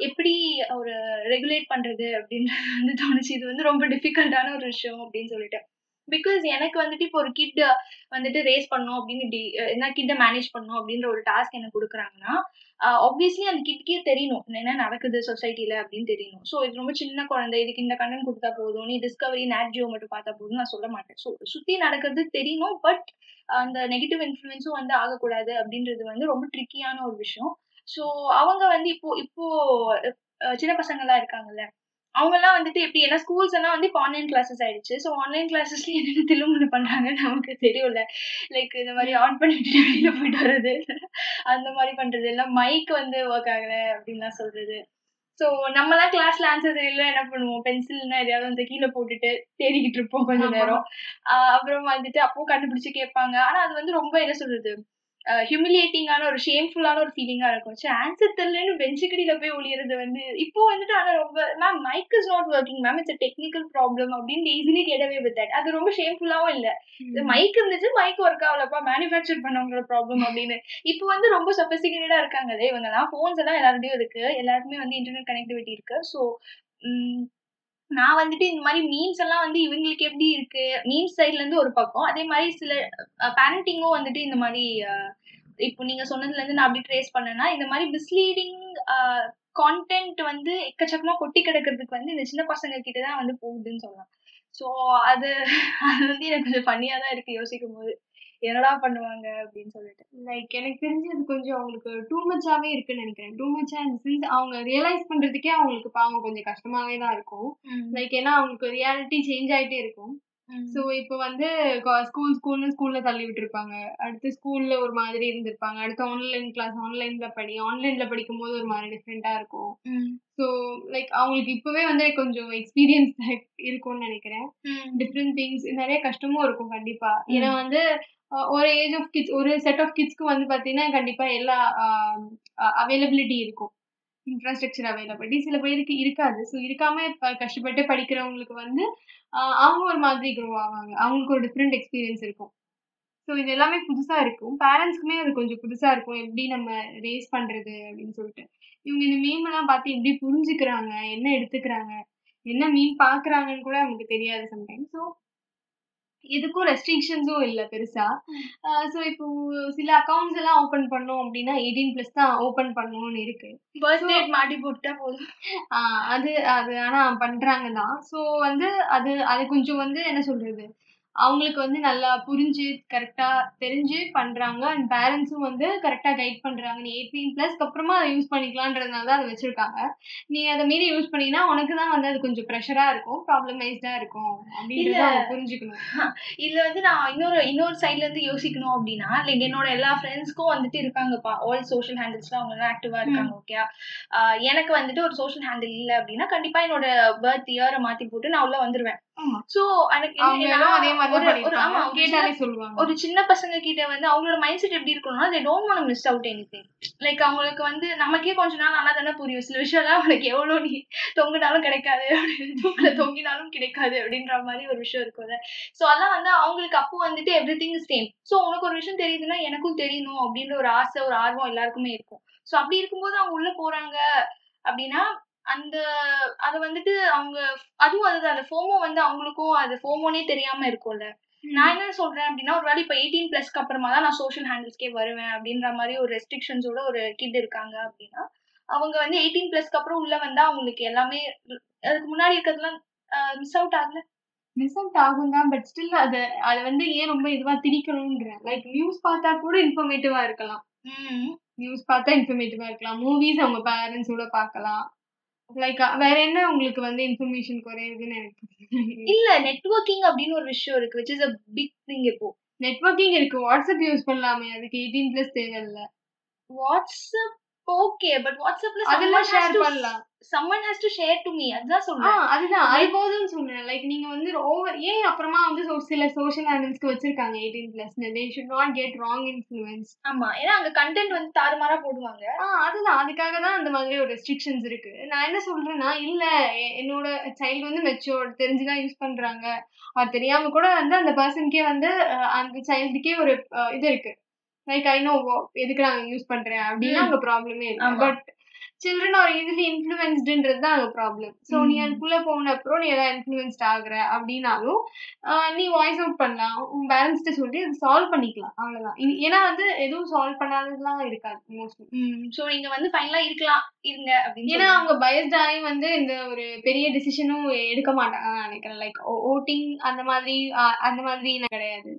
எப்படி ஒரு ரெகுலேட் பண்றது அப்படின்றது வந்து தோணுச்சு. இது வந்து ரொம்ப டிஃபிகல்ட்டான ஒரு விஷயம் அப்படின்னு சொல்லிட்டு. பிகாஸ் எனக்கு வந்துட்டு இப்போ ஒரு கிட் வந்துட்டு ரேஸ் பண்ணும் அப்படின்னு இப்படி என்ன கிட்ட மேனேஜ் பண்ணும் அப்படின்ற ஒரு டாஸ்க் எனக்கு கொடுக்குறாங்கன்னா ஆப்வியஸ்லி அந்த கிட்கே தெரியணும். என்ன நடக்குது சொசைட்டில அப்படின்னு தெரியணும். ஸோ இது ரொம்ப சின்ன குழந்தை இதுக்கு இந்த கண்டென்ட் கொடுத்தா போதும் நீ டிஸ்கவரி நேட் ஜியோ மட்டும் பார்த்தா போதும் நான் சொல்ல மாட்டேன். ஸோ சுத்தி நடக்கிறது தெரியணும் பட் அந்த நெகட்டிவ் இன்ஃப்ளூயன்ஸும் வந்து ஆகக்கூடாது அப்படின்றது வந்து ரொம்ப ட்ரிக்கியான ஒரு விஷயம். ஸோ அவங்க வந்து இப்போ இப்போ சின்ன பசங்கள்லாம் இருக்காங்கல்ல அவங்கெல்லாம் வந்துட்டு எப்படி ஏன்னா ஸ்கூல்ஸ் எல்லாம் வந்து இப்போ ஆன்லைன் கிளாஸஸ் ஆயிடுச்சு. ஸோ ஆன்லைன் கிளாஸஸ்ல என்னென்ன திருமணம் பண்றாங்க நமக்கு தெரியும்ல லைக் இந்த மாதிரி ஆன் பண்ணிட்டு வெளியில போயிட்டு வர்றது அந்த மாதிரி பண்றது. எல்லாம் மைக் வந்து ஒர்க் ஆகல அப்படின்லாம் சொல்றது. ஸோ நம்மலாம் கிளாஸ்ல ஆன்சர் தெரியல என்ன பண்ணுவோம்? பென்சில்னா எதையாவது வந்து கீழே போட்டுட்டு தேடிக்கிட்டு இருப்போம் கொஞ்ச நேரம். அப்புறம் வந்துட்டு அப்போ கண்டுபிடிச்சு கேட்பாங்க. ஆனா அது வந்து ரொம்ப என்ன சொல்றது? ஹியூமிலியேட்டிங்கான ஒரு ஷேம்ஃபுல்லான ஒரு ஃபீலிங்கா இருக்கும். சே ஆன்சர் தெரியலன்னு பெஞ்சுக்கடியில போய் ஒளியறது வந்து இப்போ வந்துட்டு ஆனா ரொம்ப ma'am mic is not working ma'am it's technical problem அப்படின்னு ஈஸிலி கெடவே வித் தட் அது ரொம்ப ஷேம்ஃபுல்லாவும் இல்ல. மைக் இருந்துச்சு மைக் ஒர்க் ஆகலப்பா மேனுஃபேக்சர் பண்ணவங்களோட ப்ராப்ளம் அப்படின்னு. இப்போ வந்து ரொம்ப சொபிஸ்டிகேட்டடா இருக்காங்களே இவங்கலாம் ஃபோன்ஸ் எல்லாம் எல்லாருடையும் இருக்கு. எல்லாருக்குமே வந்து இன்டர்நெட் கனெக்டிவிட்டி இருக்கு. ஸோ நான் வந்துட்டு இந்த மாதிரி மீன்ஸ் எல்லாம் வந்து இவங்களுக்கு எப்படி இருக்கு? மீன்ஸ் சைட்ல இருந்து ஒரு பக்கம். அதே மாதிரி சில பேரண்டிங்கும் வந்துட்டு இந்த மாதிரி இப்போ நீங்க சொன்னதுல இருந்து நான் அப்படி ட்ரேஸ் பண்ணேன்னா இந்த மாதிரி மிஸ்லீடிங் கான்டென்ட் வந்து எக்கச்சக்கமா கொட்டி கிடக்கிறதுக்கு வந்து இந்த சின்ன பசங்க கிட்ட தான் வந்து போகுதுன்னு சொல்லலாம். ஸோ அது அது வந்து எனக்கு கொஞ்சம் ஃபன்னியா தான் இருக்கு யோசிக்கும் போது என்னடா பண்ணுவாங்க அப்படின்னு சொல்லிட்டு. லைக் எனக்கு தெரிஞ்சு அது கொஞ்சம் அவங்களுக்கு டூ மச்சாவே இருக்குன்னு நினைக்கிறேன். டூ மச்சா சென்ஸ் அவங்க ரியலைஸ் பண்றதுக்கே அவங்களுக்கு பாவம் கொஞ்சம் கஷ்டமாவே தான் இருக்கும். லைக் ஏன்னா அவங்களுக்கு ரியாலிட்டி சேஞ்ச் ஆயிட்டே இருக்கும். ஸோ இப்போ வந்து ஸ்கூல் ஸ்கூல்னு ஸ்கூல்ல தள்ளி விட்டுருப்பாங்க. அடுத்து ஸ்கூல்ல ஒரு மாதிரி இருந்திருப்பாங்க. அடுத்து ஆன்லைன் கிளாஸ் ஆன்லைன்ல படி ஆன்லைன்ல படிக்கும் போது ஒரு மாதிரி டிஃப்ரெண்டா இருக்கும். ஸோ லைக் அவங்களுக்கு இப்பவே வந்து கொஞ்சம் எக்ஸ்பீரியன்ஸ் இருக்கும்னு நினைக்கிறேன். டிஃப்ரெண்ட் திங்ஸ் நிறைய கஷ்டமும் இருக்கும் கண்டிப்பா. ஏன்னா வந்து ஒரு ஏஜ் ஆஃப் கிட்ஸ் ஒரு செட் ஆஃப் கிட்ஸ்க்கு வந்து பார்த்தீங்கன்னா கண்டிப்பாக எல்லா அவைலபிலிட்டி இருக்கும். இன்ஃப்ராஸ்ட்ரக்சர் அவைலபிலிட்டி சில பேருக்கு இருக்காது. ஸோ இருக்காம கஷ்டப்பட்டு படிக்கிறவங்களுக்கு வந்து அவங்க ஒரு மாதிரி க்ரோ ஆவாங்க. அவங்களுக்கு ஒரு டிஃப்ரெண்ட் எக்ஸ்பீரியன்ஸ் இருக்கும். ஸோ இது எல்லாமே புதுசாக இருக்கும். பேரண்ட்ஸ்க்குமே அது கொஞ்சம் புதுசாக இருக்கும். எப்படி நம்ம ரேஸ் பண்ணுறது அப்படின்னு சொல்லிட்டு. இவங்க இந்த மீம்லாம் பார்த்து எப்படி புரிஞ்சுக்கிறாங்க? என்ன எடுத்துக்கிறாங்க? என்ன மீன் பார்க்குறாங்கன்னு கூட நமக்கு தெரியாது சம்டைம்ஸ் ஸோ இதுக்கும் ரெஸ்ட்ரிக்ஷன்ஸும் இல்லை பெருசா. ஸோ இப்போ சில அக்கௌண்ட்ஸ் எல்லாம் ஓப்பன் பண்ணோம் அப்படின்னா எயிட்டீன் ப்ளஸ் தான் ஓப்பன் பண்ணணும்னு இருக்கு. பர்த் டேட் மாட்டி போட்டுட்டா போதும். அது அது ஆனா பண்றாங்க தான். ஸோ வந்து அது அது கொஞ்சம் வந்து என்ன சொல்றது? அவங்களுக்கு வந்து நல்லா புரிஞ்சு கரெக்டா தெரிஞ்சு பண்றாங்க. அண்ட் பேரண்ட்ஸும் வந்து கரெக்டா கைட் பண்றாங்க. நீ எயிட்டீன் பிளஸ்க்கு அப்புறமா அதை யூஸ் பண்ணிக்கலான்றதுனால தான் அதை வச்சிருக்காங்க. நீ அதை மீறி யூஸ் பண்ணீங்கன்னா உனக்கு தான் வந்து அது கொஞ்சம் ப்ரெஷரா இருக்கும் ப்ராப்ளமைஸ்டா இருக்கும் இல்ல. அவங்க புரிஞ்சுக்கணும். இதுல வந்து நான் இன்னொரு இன்னொரு சைட்ல இருந்து யோசிக்கணும் அப்படின்னா லைக் என்னோட எல்லா ஃப்ரெண்ட்ஸ்க்கும் வந்துட்டு இருக்காங்கப்பா. ஆல் சோஷியல் ஹேண்டில்ஸ்ல அவங்க எல்லாம் ஆக்டிவா இருக்காங்க ஓகே எனக்கு வந்துட்டு ஒரு சோஷியல் ஹேண்டில் இல்ல அப்படின்னா கண்டிப்பா என்னோட பர்த் இயரை மாத்தி போட்டு நான் உள்ள வந்துருவேன். ஆமா. சோ ஒரு- சின்ன- பசங்க கிட்ட வந்து அவங்களோட மைண்ட் செட் எப்படி இருக்கணும்னா don't want to miss out any like அவங்களுக்கு வந்து நமக்கே கொஞ்ச நாள் ஆனா தானே புரியும். சில விஷயம்லாம் அவனுக்கு எவ்வளவு நீ தொங்கினாலும் கிடைக்காது அப்படின்னு தூக்கில தொங்கினாலும் கிடைக்காது அப்படின்ற மாதிரி ஒரு விஷயம் இருக்கும்ல. சோ அதெல்லாம் வந்து அவங்களுக்கு அப்போ வந்துட்டு எவ்ரி திங் சேம் சோ உனக்கு ஒரு விஷயம் தெரியுதுன்னா எனக்கும் தெரியணும் அப்படின்ற ஒரு ஆசை ஒரு ஆர்வம் எல்லாருக்குமே இருக்கும். சோ அப்படி இருக்கும்போது அவங்க உள்ள போறாங்க அப்படின்னா அந்த அது வந்துட்டு அவங்க அதுவும் அதுதான் அந்த ஃபோமோ வந்து அவங்களுக்கும் அது ஃபோமோனே தெரியாம இருக்கும்ல. நான் என்ன சொல்றேன் அப்படின்னா ஒரு வேளை இப்போ எயிட்டீன் பிளஸ்க்கு அப்புறமா தான் நான் சோஷியல் ஹேண்டில்ஸ்க்கே வருவேன் அப்படின்ற மாதிரி ஒரு ரெஸ்ட்ரிக்ஷன்ஸோட ஒரு கிட் இருக்காங்க அப்படின்னா அவங்க வந்து எயிட்டீன் பிளஸ்க்கு அப்புறம் உள்ள வந்தா அவங்களுக்கு எல்லாமே அதுக்கு முன்னாடி இருக்கிறதுலாம் மிஸ் அவுட் ஆகல? மிஸ் அவுட் ஆகும் தான் பட் ஸ்டில் அது அதை வந்து ஏன் ரொம்ப இதுவா திணிக்கணும்ன்ற லைக் நியூஸ் பார்த்தா கூட இன்ஃபர்மேட்டிவா இருக்கலாம். நியூஸ் பார்த்தா இன்ஃபர்மேட்டிவா இருக்கலாம். மூவிஸ் அவங்க பேரண்ட்ஸோட பார்க்கலாம். லைக் வேற என்ன உங்களுக்கு வந்து இன்ஃபர்மேஷன் குறையுதுன்னு எனக்கு. இல்ல நெட்வொர்க்கிங் அப்படின்னு ஒரு விஷயம் இருக்கு which is a big thing இப்போ நெட்வொர்க்கிங் இருக்கு வாட்ஸ்அப் யூஸ் பண்ணலாமே அதுக்கு எயிட்டீன் பிளஸ் தேவையில்ல வாட்ஸ்அப் ஓகே பட் வாட்ஸ்அப்ல அதெல்லாம் ஷேர் பண்ணலாம். someone has to share to me அதுதான் ஆ சொல்றேன் அதுதான் அது போதும்னு சொன்னேன் லைக் நீங்க வந்து ஓவர் ஏன் அப்புறமா வந்து சில சோஷியல் ஹேண்டில்ஸ்க்கு வச்சிருக்காங்க eighteen plus they should not get wrong influence ஆமா. ஏன்னா அங்க கண்டென்ட் வந்து தாறுமாறா போடுவாங்க. அதுதான். அதுக்காக தான் அந்த மாதிரி ஒரு ரெஸ்ட்ரிக்ஷன்ஸ் இருக்கு. நான் என்ன சொல்றேன்னா இல்ல என்னோட சைல்டு வந்து மெச்சோர் தெரிஞ்சுதான் யூஸ் பண்றாங்க. அது தெரியாம கூட வந்து அந்த பர்சனுக்கே வந்து அந்த சைல்டுக்கே ஒரு இது இருக்கு. லைக் ஐ நோ எதுக்கு நான் யூஸ் பண்றேன் அப்படின்னா. அங்க ப்ராப்ளமே இல்லை. பட் சில்ட்ரன் ஆர் ஈஸிலி இன்ஃப்ளூயன்ஸ்டுன்றது தான் அங்க ப்ராப்ளம் ஸோ நீ. அதுக்குள்ள போன அப்புறம் நீ ஏதாவது இன்ஃப்ளூயன்ஸ்ட் ஆகுற அப்படின்னாலும் நீ வாய்ஸ் அவுட் பண்ணலாம். உன் பேரண்ட்ஸ்கிட்ட சொல்லி அது சால்வ் பண்ணிக்கலாம். அவ்வளவுதான். இது- ஏன்னா வந்து எதுவும் சால்வ் பண்ணாததுலாம் இருக்காது மோஸ்ட்லி சோ நீங்க வந்து ஃபைனலா இருக்கலாம் இருங்க அப்படின்னு ஏன்னா. அவங்க பயஸ்ட் ஆகி வந்து இந்த ஒரு பெரிய டிசிஷனும் எடுக்க மாட்டாங்க நான் நினைக்கிறேன் லைக் ஓட்டிங் அந்த மாதிரி அந்த மாதிரி கிடையாது.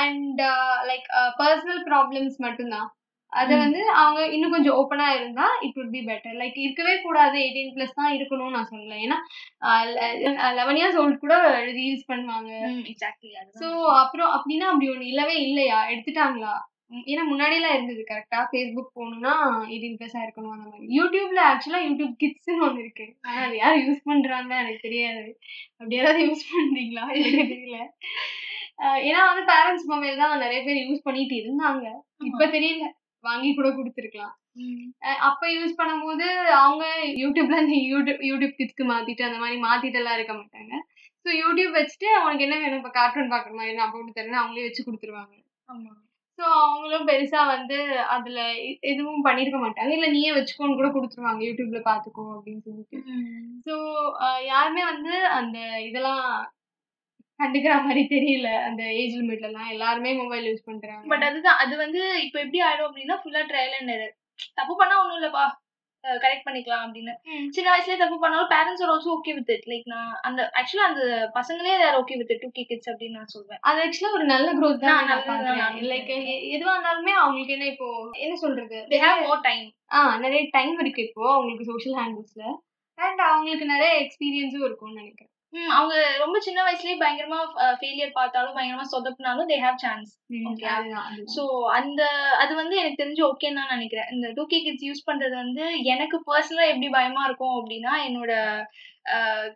அண்ட் லைக் பர்சனல் ப்ராப்ளம்ஸ் மட்டும்தான். அத. வந்து அவங்க இன்னும் கொஞ்சம் ஓப்பனா இருந்தா it would be better like இருக்கவே கூடாது எயிட்டீன் பிளஸ் தான் இருக்கணும்னு நான் சொல்லல. ஏன்னா லெவன் இயர்ஸ் ஓல்ட் கூட ரீல்ஸ் பண்ணுவாங்க. அதுதான். சோ அப்புறம் அப்படின்னா அப்படி ஒண்ணு இல்லவே இல்லையா? எடுத்துட்டாங்களா? ஏன்னா முன்னாடி எல்லாம் இருந்தது கரெக்டா ஃபேஸ்புக் போகணும்னா எயிட்டீன் பிளஸ் இருக்கணும் அந்த மாதிரி. யூடியூப்ல ஆக்சுவலா யூடியூப் கிட்ஸ்னு ஒண்ணு இருக்கு. ஆனா அது யார் யூஸ் பண்றாங்க? எனக்கு தெரியாது. அப்படி யாராவது யூஸ் பண்றீங்களா? எனக்கு தெரியல. ஏன்னா வந்து பேரண்ட்ஸ் மொபைல் தான் நிறைய பேர் யூஸ் பண்ணிட்டு இருந்தாங்க. இப்ப தெரியல. வாங்கி கூட கொடுத்துருக்கலாம். அப்ப யூஸ் பண்ணும்போது அவங்க யூடியூப்ல இந்த யூடியூப் யூடியூப் கிட்ஸ்க்கு மாத்திட்டு அந்த மாதிரி மாத்திட்டு எல்லாம் இருக்க மாட்டாங்க. ஸோ யூடியூப் வச்சுட்டு அவனுக்கு என்ன வேணும்? இப்போ கார்ட்டூன் பார்க்குற மாதிரி நான் போட்டு தரேன்னு அவங்களே வச்சு கொடுத்துருவாங்க. ஆமா. ஸோ அவங்களும் பெருசா வந்து அதுல எதுவும் பண்ணிருக்க மாட்டாங்க. இல்ல நீயே வச்சுக்கோன்னு கூட கொடுத்துருவாங்க. யூடியூப்ல பாத்துக்கோ அப்படின்னு சொல்லிட்டு. ஸோ யாருமே வந்து அந்த இதெல்லாம் கண்டுக்கிற மாதிரி தெரியல. அந்த ஏஜ் லிமிட்ல எல்லாம் எல்லாருமே மொபைல் யூஸ் பண்றாங்க. பட் அதுதான் அது வந்து இப்ப எப்படி ஆயிடும் அப்படின்னா ஃபுல்லா ட்ரையல் அண்ட் எரர் தப்பு பண்ணா ஒண்ணும் இல்லப்பா. கரெக்ட் பண்ணிக்கலாம் அப்படின்னு. சின்ன வயசுலயே தப்பு பண்ணாலும் parents are also okay with it like நான் அந்த ஆக்சுவலா அந்த பசங்களே they're okay with two K kids அப்படின்னு நான் சொல்வேன். அது ஆக்சுவலா ஒரு நல்ல growth தான் நான் லைக் எதுவா இருந்தாலுமே அவங்களுக்கு என்ன இப்போ என்ன சொல்றது? தே ஹேவ் மோர் டைம் ஆ நிறைய டைம் இருக்கு இப்போ அவங்களுக்கு சோஷியல் ஹேண்டில்ஸ்ல அண்ட் அவங்களுக்கு நிறைய எக்ஸ்பீரியன்ஸும் இருக்கும்னு நினைக்கிறேன். அவங்க ரொம்ப சின்ன வயசுலயே பயங்கரமா ஃபெயிலியர் பார்த்தாலும் பயங்கரமா சொதப்பினாலும் தே ஹேவ் சான்ஸ் அதுதான். ஸோ அந்த அது வந்து எனக்கு தெரிஞ்சு ஓகேன்னு நான் நினைக்கிறேன். இந்த டூ கே கிட்ஸ் யூஸ் பண்றது வந்து எனக்கு பர்சனலா எப்படி பயமா இருக்கும் அப்படின்னா என்னோட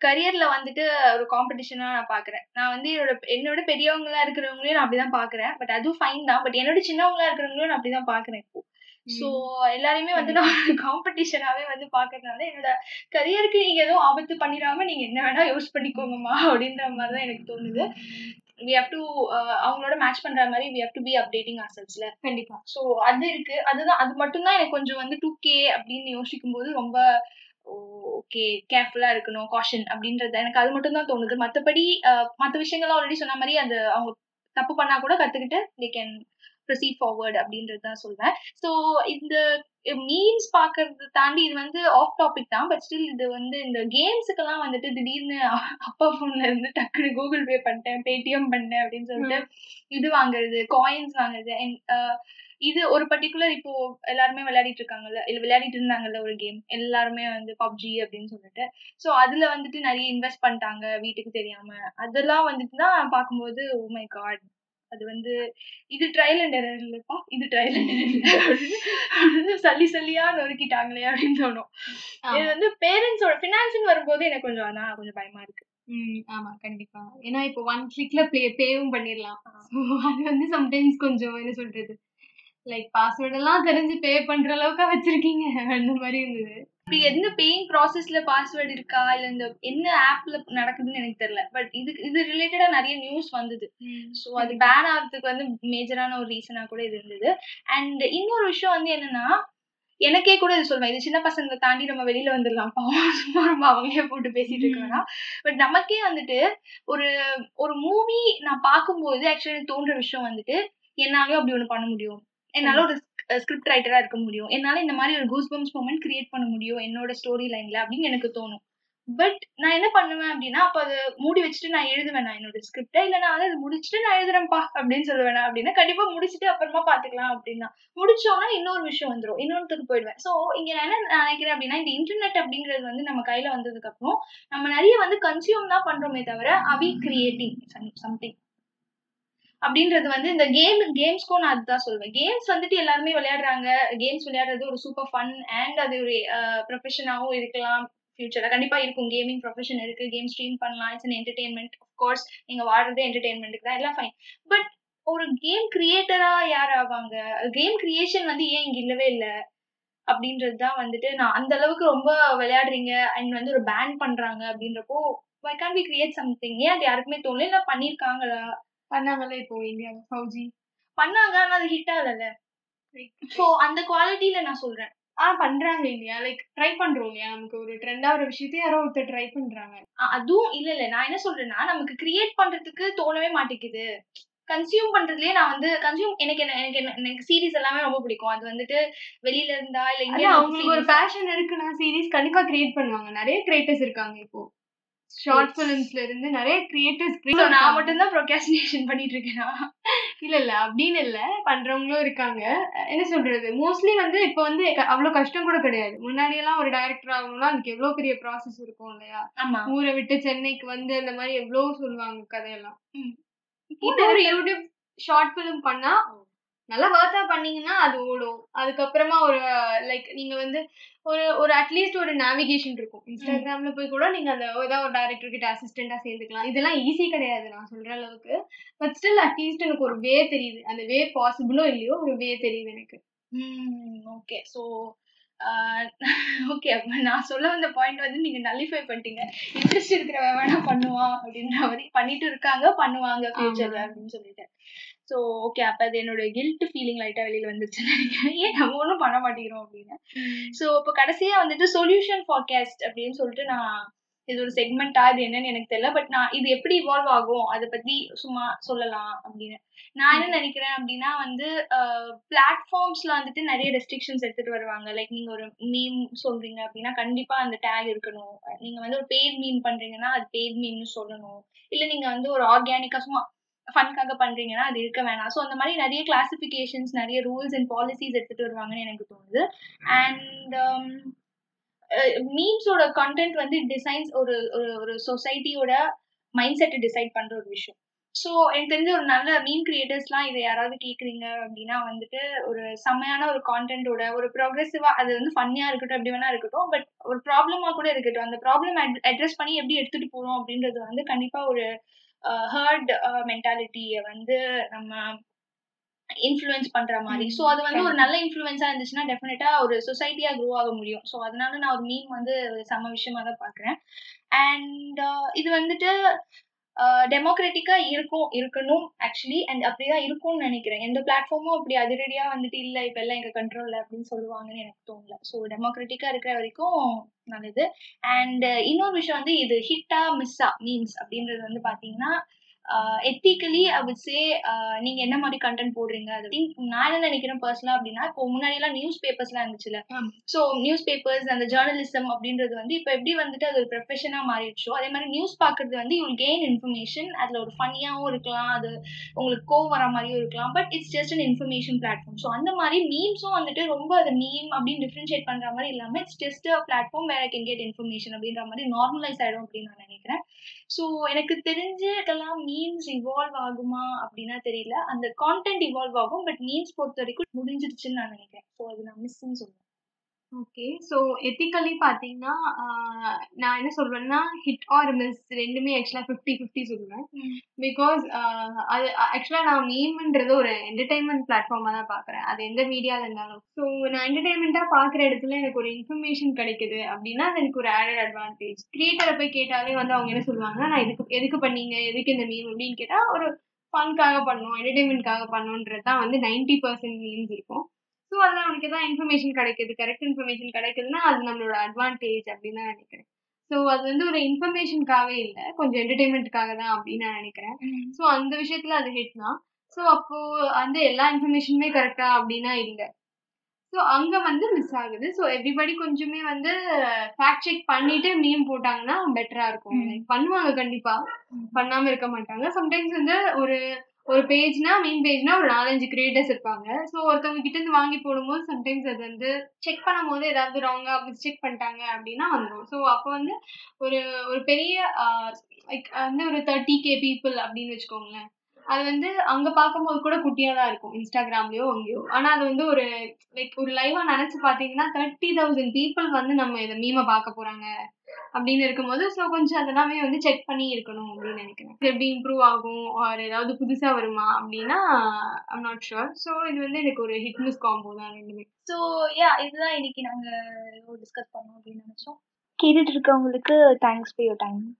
கரியர்ல வந்துட்டு ஒரு காம்படிஷனா நான் பாக்குறேன் நான் வந்து என்னோட என்னோட பெரியவங்களா இருக்கிறவங்களையும் நான் அப்படிதான் பாக்குறேன் பட் அதுவும் ஃபைன் தான். பட் என்னோட சின்னவங்களா இருக்கிறவங்களையும் நான் அப்படிதான் பாக்குறேன் இப்போ. ஸோ எல்லாரையுமே வந்து நான் காம்படிஷனாவே வந்து பாக்குறதுனால என்னோட கரியருக்கு நீங்க எதுவும் ஆபத்து பண்ணிடாம நீங்க என்ன வேணா யூஸ் பண்ணிக்கோங்கம்மா அப்படின்ற மாதிரி தான் எனக்கு தோணுது. வி ஹவ் டு அவங்களோட மேட்ச் பண்ற மாதிரி we have to be updating ஆர்செல்ஸ்ல கண்டிப்பா. ஸோ அது இருக்கு. அதுதான் அது மட்டும்தான் எனக்கு கொஞ்சம் வந்து டூ கே அப்படின்னு யோசிக்கும் போது ரொம்ப ஓகே கேர்ஃபுல்லா இருக்கணும் காஷன் அப்படின்றது எனக்கு அது மட்டும் தான் தோணுது. மற்றபடி மற்ற விஷயங்கள்லாம் ஆல்ரெடி சொன்ன மாதிரி அது அவங்க தப்பு பண்ணா கூட கத்துக்கிட்டு தே கேன் ப்ரொசீட் ஃபார்வர்ட் அப்படின்றது தான் சொல்வேன். ஸோ இந்த மீம்ஸ் பார்க்கறது தாண்டி இது வந்து ஆஃப் டாபிக் தான் பட் ஸ்டில் இது வந்து இந்த கேம்ஸுக்கெல்லாம் வந்துட்டு திடீர்னு அப்பா ஃபோன்ல இருந்து டக்குனு கூகுள் பே பண்ணிட்டேன் பேடிஎம் பண்ணேன் அப்படின்னு சொல்லிட்டு இது வாங்குறது காயின்ஸ் வாங்குறது uh, இது ஒரு பர்டிகுலர் இப்போ எல்லாருமே விளையாடிட்டு இருக்காங்கல்ல இல்ல விளையாடிட்டு இருந்தாங்கல்ல ஒரு கேம் எல்லாருமே வந்து பப்ஜி அப்படின்னு சொல்லிட்டு. சோ அதுல வந்துட்டு நிறைய இன்வெஸ்ட் பண்ணிட்டாங்க வீட்டுக்கு தெரியாம. அதெல்லாம் வந்துட்டு தான் பார்க்கும்போது ஓ மை காட் அது வந்து இது ட்ரையல் அண்ட் எரர் இல்லப்பா இது ட்ரையல் அண்ட் எரர் சல்லி சல்லியா நொறுக்கிட்டாங்களே அப்படின்னு தோணும். இது வந்து பேரண்ட்ஸோட ஃபினான்ஸ்னு வரும்போது எனக்கு கொஞ்சம் அதான் கொஞ்சம் பயமா இருக்கு. ம் ஆமா கண்டிப்பா. ஏன்னா இப்போ ஒன் கிளிக்ல ப்ளே பேவும் பண்ணிடலாம் அது வந்து சம்டைம்ஸ் கொஞ்சம் என்ன சொல்றது? லைக் பாஸ்வேர்ட் எல்லாம் தெரிஞ்சு பே பண்ற அளவுக்கு வச்சிருக்கீங்க. அந்த மாதிரி இருந்தது. இப்படி எந்த பேயிங் ப்ராசஸ்ல பாஸ்வேர்டு இருக்கா? இல்ல இந்த என்ன ஆப்ல நடக்குதுன்னு எனக்கு தெரியல. பட் இது இது ரிலேட்டடா நிறைய நியூஸ் வந்தது. ஸோ அது பேன் ஆகிறதுக்கு வந்து மேஜரான ஒரு ரீசனா கூட இது இருந்தது. அண்ட் இன்னொரு விஷயம் வந்து என்னன்னா எனக்கே கூட இது சொல்லுவேன் இது சின்ன பசங்களை தாண்டி நம்ம வெளியில வந்துடலாம். பாவம். சும்மா ரொம்ப அவங்களே போட்டு பேசிட்டு இருக்க வேணாம். பட் நமக்கே வந்துட்டு ஒரு ஒரு மூவி நான் பார்க்கும்போது ஆக்சுவலி எனக்கு தோன்ற விஷயம் வந்துட்டு என்னாலயும் அப்படி ஒண்ணு பண்ண முடியும். என்னால ஒரு ஸ்கிரிப்ட் ரைட்டராக இருக்க முடியும். என்னால் இந்த மாதிரி ஒரு கூஸ் பம்ஸ் மூமெண்ட் கிரியேட் பண்ண முடியும் என்னோட ஸ்டோரி லைனில் அப்படின்னு எனக்கு தோணும். பட் நான் என்ன பண்ணுவேன் அப்படின்னா அப்போ அதை மூடி வச்சுட்டு நான் எழுதுவேன் நான் என்னோட ஸ்கிரிப்டை இல்லை நான் அதை முடிச்சுட்டு நான் எழுதுறேன்ப்பா அப்படின்னு சொல்லுவேன் அப்படின்னா கண்டிப்பாக முடிச்சுட்டு அப்புறமா பார்த்துக்கலாம் அப்படின்னா. முடிச்சோன்னா இன்னொரு விஷயம் வந்துடும் இன்னொன்றுக்கு போயிடுவேன். ஸோ இங்கே நான் என்ன நினைக்கிறேன் அப்படின்னா இந்த இன்டர்நெட் அப்படிங்கிறது வந்து நம்ம கையில் வந்ததுக்கப்புறம் நம்ம நிறைய வந்து கன்சியூம் தான் பண்ணுறோமே தவிர அவி கிரியேட்டிங் சம்திங் அப்படின்றது வந்து இந்த கேம் கேம்ஸ்க்கும் நான் அதுதான் சொல்வேன். கேம்ஸ் வந்துட்டு எல்லாருமே விளையாடுறாங்க. கேம்ஸ் விளையாடுறது ஒரு சூப்பர் ஃபன் அண்ட் அது ஒரு ப்ரொஃபஷனாகவும் இருக்கலாம். ஃபியூச்சர்ல கண்டிப்பா இருக்கும். கேமிங் ப்ரொஃபஷன் இருக்கு. கேம் ஸ்ட்ரீம் பண்ணலாம். இட்ஸ் அன் என்டர்டைன்மெண்ட் கோர்ஸ் நீங்க வாடுறது என்டர்டைன்மெண்ட்டுக்கு தான் எல்லாம் ஃபைன் பட் ஒரு கேம் கிரியேட்டரா யார் ஆவாங்க? கேம் கிரியேஷன் வந்து ஏன் இங்க இல்லவே இல்லை? அப்படின்றது தான் வந்துட்டு நான் அந்த அளவுக்கு ரொம்ப விளையாடுறீங்க அண்ட் வந்து ஒரு பேன் பண்றாங்க அப்படின்றப்போ why can we create something ஏன் அது யாருக்குமே தோணல? இல்லை பண்ணியிருக்காங்களா பண்ணாங்கல்ல இப்போ இந்தியா ஃபௌஜி பண்ணாங்க ஆனா அது ஹிட் ஆகல சோ அந்த குவாலிட்டியில நான் சொல்றேன். ஆ பண்றாங்க இல்லையா? லைக் ட்ரை பண்றோம் இல்லையா? நமக்கு ஒரு ட்ரெண்டா ஒரு விஷயத்தை யாரோ ஒருத்தர் ட்ரை பண்றாங்க. அதுவும் இல்ல இல்ல. நான் என்ன சொல்றேன்னா நமக்கு கிரியேட் பண்றதுக்கு தோணவே மாட்டேங்குது. கன்சியூம் பண்றதுலயே நான் வந்து கன்சியூம் எனக்கு என்ன எனக்கு என்ன எனக்கு சீரிஸ் எல்லாமே ரொம்ப பிடிக்கும். அது வந்துட்டு வெளியில இருந்தா இல்ல இங்க அவங்களுக்கு ஒரு பேஷன் இருக்குன்னா சீரிஸ் கண்டிப்பா கிரியேட் பண்ணுவாங்க. நிறைய கிரியேட்டர்ஸ் இருக்காங்க இப்போ. ஷார்ட் ஃபிலிம்ஸ்ல இருந்து நிறைய கிரியேட்டர்ஸ் நான் மட்டும் தான் ப்ரொகாஸ்டினேஷன் பண்ணிட்டு இருக்கேனா இல்ல இல்ல அப்படின்னு இல்ல. பண்றவங்களும் இருக்காங்க. என்ன சொல்றது? மோஸ்ட்லி வந்து இப்ப வந்து அவ்வளவு கஷ்டம் கூட கிடையாது. முன்னாடி எல்லாம் ஒரு டைரக்டர் ஆகணும்னா அதுக்கு எவ்வளவு பெரிய ப்ராசஸ் இருக்கும் இல்லையா? ஊரை விட்டு சென்னைக்கு வந்து அந்த மாதிரி எவ்வளவு சொல்லுவாங்க கதையெல்லாம். இப்போ ஒரு யூடியூப் ஷார்ட் ஃபிலிம் பண்ணா நல்லா வர்த்தா பண்ணீங்கன்னா அது ஓடும். அதுக்கப்புறமா ஒரு லைக் நீங்க வந்து ஒரு ஒரு அட்லீஸ்ட் ஒரு நேவிகேஷன் இருக்கும். இன்ஸ்டாகிராம்ல போய் கூட நீங்க அந்த ஏதாவது ஒரு டைரக்டர் கிட்ட அசிஸ்டண்டா சேர்ந்துக்கலாம். இதெல்லாம் ஈஸி கிடையாது நான் சொல்ற அளவுக்கு. பட் ஸ்டில் அட்லீஸ்ட் எனக்கு ஒரு வே தெரியுது. அந்த வே பாசிபிளோ இல்லையோ ஒரு வே தெரியுது எனக்கு. ஓகே ஸோ ஓகே அப்ப நான் சொல்ல வந்த பாயிண்ட் வந்து நீங்க நல்லிஃபை பண்ணிட்டீங்க. இன்ட்ரெஸ்ட் இருக்கிறவன் வேணா பண்ணுவான் அப்படின்ற மாதிரி பண்ணிட்டு இருக்காங்க. பண்ணுவாங்க ஃபியூச்சர்ல அப்படின்னு சொல்லிட்டு ஸோ ஓகே அப்ப அது என்னோட கில்ட் ஃபீலிங் லைட்டா வெளியில வந்துருச்சுன்னு நினைக்கிறேன். ஏன் நம்ம ஒன்றும் பண்ண மாட்டேங்கிறோம் அப்படின்னு. ஸோ இப்போ கடைசியா வந்துட்டு சொல்யூஷன் ஃபார்காஸ்ட் அப்படின்னு சொல்லிட்டு நான் இது ஒரு செக்மெண்டா இது என்னன்னு எனக்கு தெரியல. பட் நான் இது எப்படி இவால்வ் ஆகும்? அதை பத்தி சும்மா சொல்லலாம் அப்படின்னு. நான் என்ன நினைக்கிறேன் அப்படின்னா வந்து பிளாட்ஃபார்ம்ஸ்ல வந்துட்டு நிறைய ரெஸ்ட்ரிக்ஷன்ஸ் எடுத்துட்டு வருவாங்க. லைக் நீங்க ஒரு மீம் சொல்றீங்க அப்படின்னா கண்டிப்பா அந்த டேக் இருக்கணும். நீங்க வந்து ஒரு பெய்ட் மீம் பண்றீங்கன்னா அது பெய்ட் மீம்னு சொல்லணும். இல்ல நீங்க வந்து ஒரு ஆர்கானிக்கா சும்மா ஃபன்காக பண்றீங்கன்னா அது இருக்க வேணாம். ஸோ அந்த மாதிரி நிறைய கிளாசிபிகேஷன்ஸ் நிறைய ரூல்ஸ் அண்ட் பாலிசிஸ் எடுத்துட்டு வருவாங்கன்னு எனக்கு தோணுது. அண்ட் மீம்ஸோட கண்டென்ட் வந்து டிசைன்ஸ் ஒரு ஒரு சொசைட்டியோட மைண்ட் செட்டை டிசைட் பண்ற ஒரு விஷயம். ஸோ எனக்கு தெரிஞ்ச ஒரு நல்ல மீன் கிரியேட்டர்ஸ்லாம் இதை யாராவது கேட்குறீங்க அப்படின்னா வந்துட்டு ஒரு செம்மையான ஒரு கான்டென்ட்டோட ஒரு ப்ரோக்ரெசிவாக அது வந்து ஃபன்னியாக இருக்கட்டும் எப்படி வேணா இருக்கட்டும் பட் ஒரு ப்ராப்ளமாக கூட இருக்கட்டும். அந்த ப்ராப்ளம் அட்ரஸ் பண்ணி எப்படி எடுத்துகிட்டு போகிறோம் அப்படின்றது வந்து கண்டிப்பாக ஒரு ஹர்ட் மென்டாலிட்டியை வந்து நம்ம இன்ஃப்ளூயன்ஸ் பண்ற மாதிரி. ஸோ அது வந்து ஒரு நல்ல இன்ஃப்ளூயன்ஸா இருந்துச்சுன்னா டெஃபினட்டா ஒரு சொசைட்டியா க்ரோ ஆக முடியும். ஸோ அதனால நான் ஒரு மீன் வந்து சம விஷயமா தான் பாக்குறேன் அண்ட் இது வந்துட்டு டெமோக்ராட்டிக்கா இருக்கும் இருக்கணும் ஆக்சுவலி அண்ட் அப்படிதான் இருக்கும்னு நினைக்கிறேன். எந்த பிளாட்ஃபார்மும் அப்படி அதிரடியா வந்துட்டு இல்ல இப்ப எல்லாம் எங்க கண்ட்ரோல்ல அப்படின்னு சொல்லுவாங்கன்னு எனக்கு தோணல. ஸோ டெமோக்ராட்டிக்கா இருக்கிற வரைக்கும் நல்லது. அண்ட் இன்னொரு விஷயம் வந்து இது ஹிட்டா மிஸ்ஸா மீன்ஸ் அப்படின்றது வந்து பாத்தீங்கன்னா எத்திக்கலி சே நீங்க என்ன மாதிரி கண்டென்ட் போடுறீங்க? அது நான் என்ன நினைக்கிறேன் பர்சனலா அப்படின்னா இப்போ முன்னாடி எல்லாம் நியூஸ் பேப்பர்ஸ்லாம் இருந்துச்சுல ஸோ நியூஸ் பேப்பர்ஸ் அந்த ஜேர்னலிசம் அப்படின்றது வந்து இப்போ எப்படி வந்துட்டு அது ஒரு ப்ரொஃபஷனா மாறிடுச்சோ அதே மாதிரி நியூஸ் பாக்குறது வந்து யூ கெயின் இன்ஃபர்மேஷன் அதுல ஒரு ஃபன்னியாவும் இருக்கலாம் அது உங்களுக்கு கோவம் வர மாதிரியும் இருக்கலாம் but it's just an information platform so அந்த மாதிரி மீம்ஸும் வந்துட்டு ரொம்ப அது மீம் அப்படின்னு டிஃப்ரென்ஷியேட் பண்ற மாதிரி இல்லாம இட்ஸ் ஜஸ்ட் அ பிளாட்ஃபார்ம் வேற கேன் கெட் இன்ஃபர்மேஷன் அப்படின்ற மாதிரி நார்மலைஸ் ஆயிடும் அப்படின்னு நான் நினைக்கிறேன். ஸோ எனக்கு தெரிஞ்சு இதெல்லாம் மீன்ஸ் இவால்வ் ஆகுமா அப்படின்னா தெரியல. அந்த கான்டென்ட் இவால்வ் ஆகும் பட் மீன்ஸ் பொறுத்த வரைக்கும் முடிஞ்சிருச்சுன்னு நான் நினைக்கிறேன். ஸோ அது நான் மிஸ்ன்னு சொல்லுவேன் ஓகே ஸோ எத்திக்கலி பார்த்தீங்கன்னா நான் என்ன சொல்வேன்னா ஹிட் ஆர் மிஸ் ரெண்டுமே ஆக்சுவலாக ஃபிஃப்டி ஃபிஃப்டி சொல்லுவேன் பிகாஸ் அது ஆக்சுவலாக நான் மீம்ன்றது ஒரு என்டர்டைன்மெண்ட் பிளாட்ஃபார்மாக தான் பார்க்குறேன் அது எந்த மீடியாவில் இருந்தாலும். ஸோ நான் என்டர்டைன்மெண்ட்டாக பார்க்குற இடத்துல எனக்கு ஒரு இன்ஃபர்மேஷன் கிடைக்குது அப்படின்னா அது எனக்கு ஒரு ஆடட் அட்வான்டேஜ் கிரியேட்டரை போய் கேட்டாலே வந்து அவங்க என்ன சொல்லுவாங்க நான் இதுக்கு எதுக்கு பண்ணீங்க? எதுக்கு இந்த மீம் அப்படின்னு கேட்டால் ஒரு ஃபன்காக பண்ணோம் என்டர்டைன்மெண்ட்காக பண்ணோன்றது தான் வந்து நைன்டி பர்சன்ட் மீம்ஸ் இருக்கும். ஸோ அதில் அவனுக்கு எதாவது இன்ஃபர்மேஷன் கிடைக்குது கரெக்ட் இன்ஃபர்மேஷன் கிடைக்குதுன்னா அது நம்மளோட அட்வான்டேஜ் அப்படின்னு தான் நினைக்கிறேன். ஸோ அது வந்து ஒரு இன்ஃபர்மேஷனுக்காகவே இல்லை. கொஞ்சம் என்டர்டைன்மெண்ட்டுக்காக தான் அப்படின்னு நான் நினைக்கிறேன். ஸோ அந்த விஷயத்துல அது ஹிட் தான். ஸோ அப்போ அந்த எல்லா இன்ஃபர்மேஷனுமே கரெக்டா அப்படின்னா இல்லை. ஸோ அங்க வந்து மிஸ் ஆகுது. ஸோ எவ்ரிபடி கொஞ்சமே வந்து ஃபேக்ட் செக் பண்ணிட்டு மீம் போட்டாங்கன்னா பெட்டரா இருக்கும். பண்ணுவாங்க கண்டிப்பா. பண்ணாம இருக்க மாட்டாங்க. சம்டைம்ஸ் வந்து ஒரு ஒரு பேஜ்னா மெயின் பேஜ்னா ஒரு நாலஞ்சு கிரியேட்டர்ஸ் இருப்பாங்க. ஸோ ஒருத்தவங்க கிட்ட இருந்து வாங்கி போடும்போது சம்டைம்ஸ் அது வந்து செக் பண்ணும் போது ஏதாவது ராங்கா மிஸ்டேக் பண்ணிட்டாங்க அப்படின்னா வந்துடும் ஸோ அப்போ வந்து ஒரு ஒரு பெரிய லைக் வந்து ஒரு தேர்ட்டி கே பீப்புள் அப்படின்னு வச்சுக்கோங்களேன். அது வந்து அங்க பார்க்கும்போது கூட குட்டியா தான் இருக்கும் இன்ஸ்டாகிராம்லயோ அங்கேயோ. ஆனா அது வந்து ஒரு லைக் ஒரு லைவா நினைச்சு பாத்தீங்கன்னா தேர்ட்டி தௌசண்ட் பீப்புள் வந்து நம்ம இதை மீமை பார்க்க போறாங்க. அப்படின்னு இருக்கும்போது ஸோ கொஞ்சம் அதெல்லாமே வந்து செக் பண்ணி இருக்கணும் அப்படின்னு நினைக்கிறேன். எப்படி இம்ப்ரூவ் ஆகும்? ஆர் ஏதாவது புதுசாக வருமா அப்படின்னா ஐம் நாட் ஷுர் ஸோ இது வந்து எனக்கு ஒரு ஹிட் மிஸ் காம்போ தான் ரெண்டுமே. ஸோ யா இதுதான் இன்னைக்கு நாங்கள் டிஸ்கஸ் பண்ணோம் அப்படின்னு நினச்சோம். கேட்டுட்டு இருக்கவங்களுக்கு தேங்க்ஸ் ஃபார் யோர் டைம்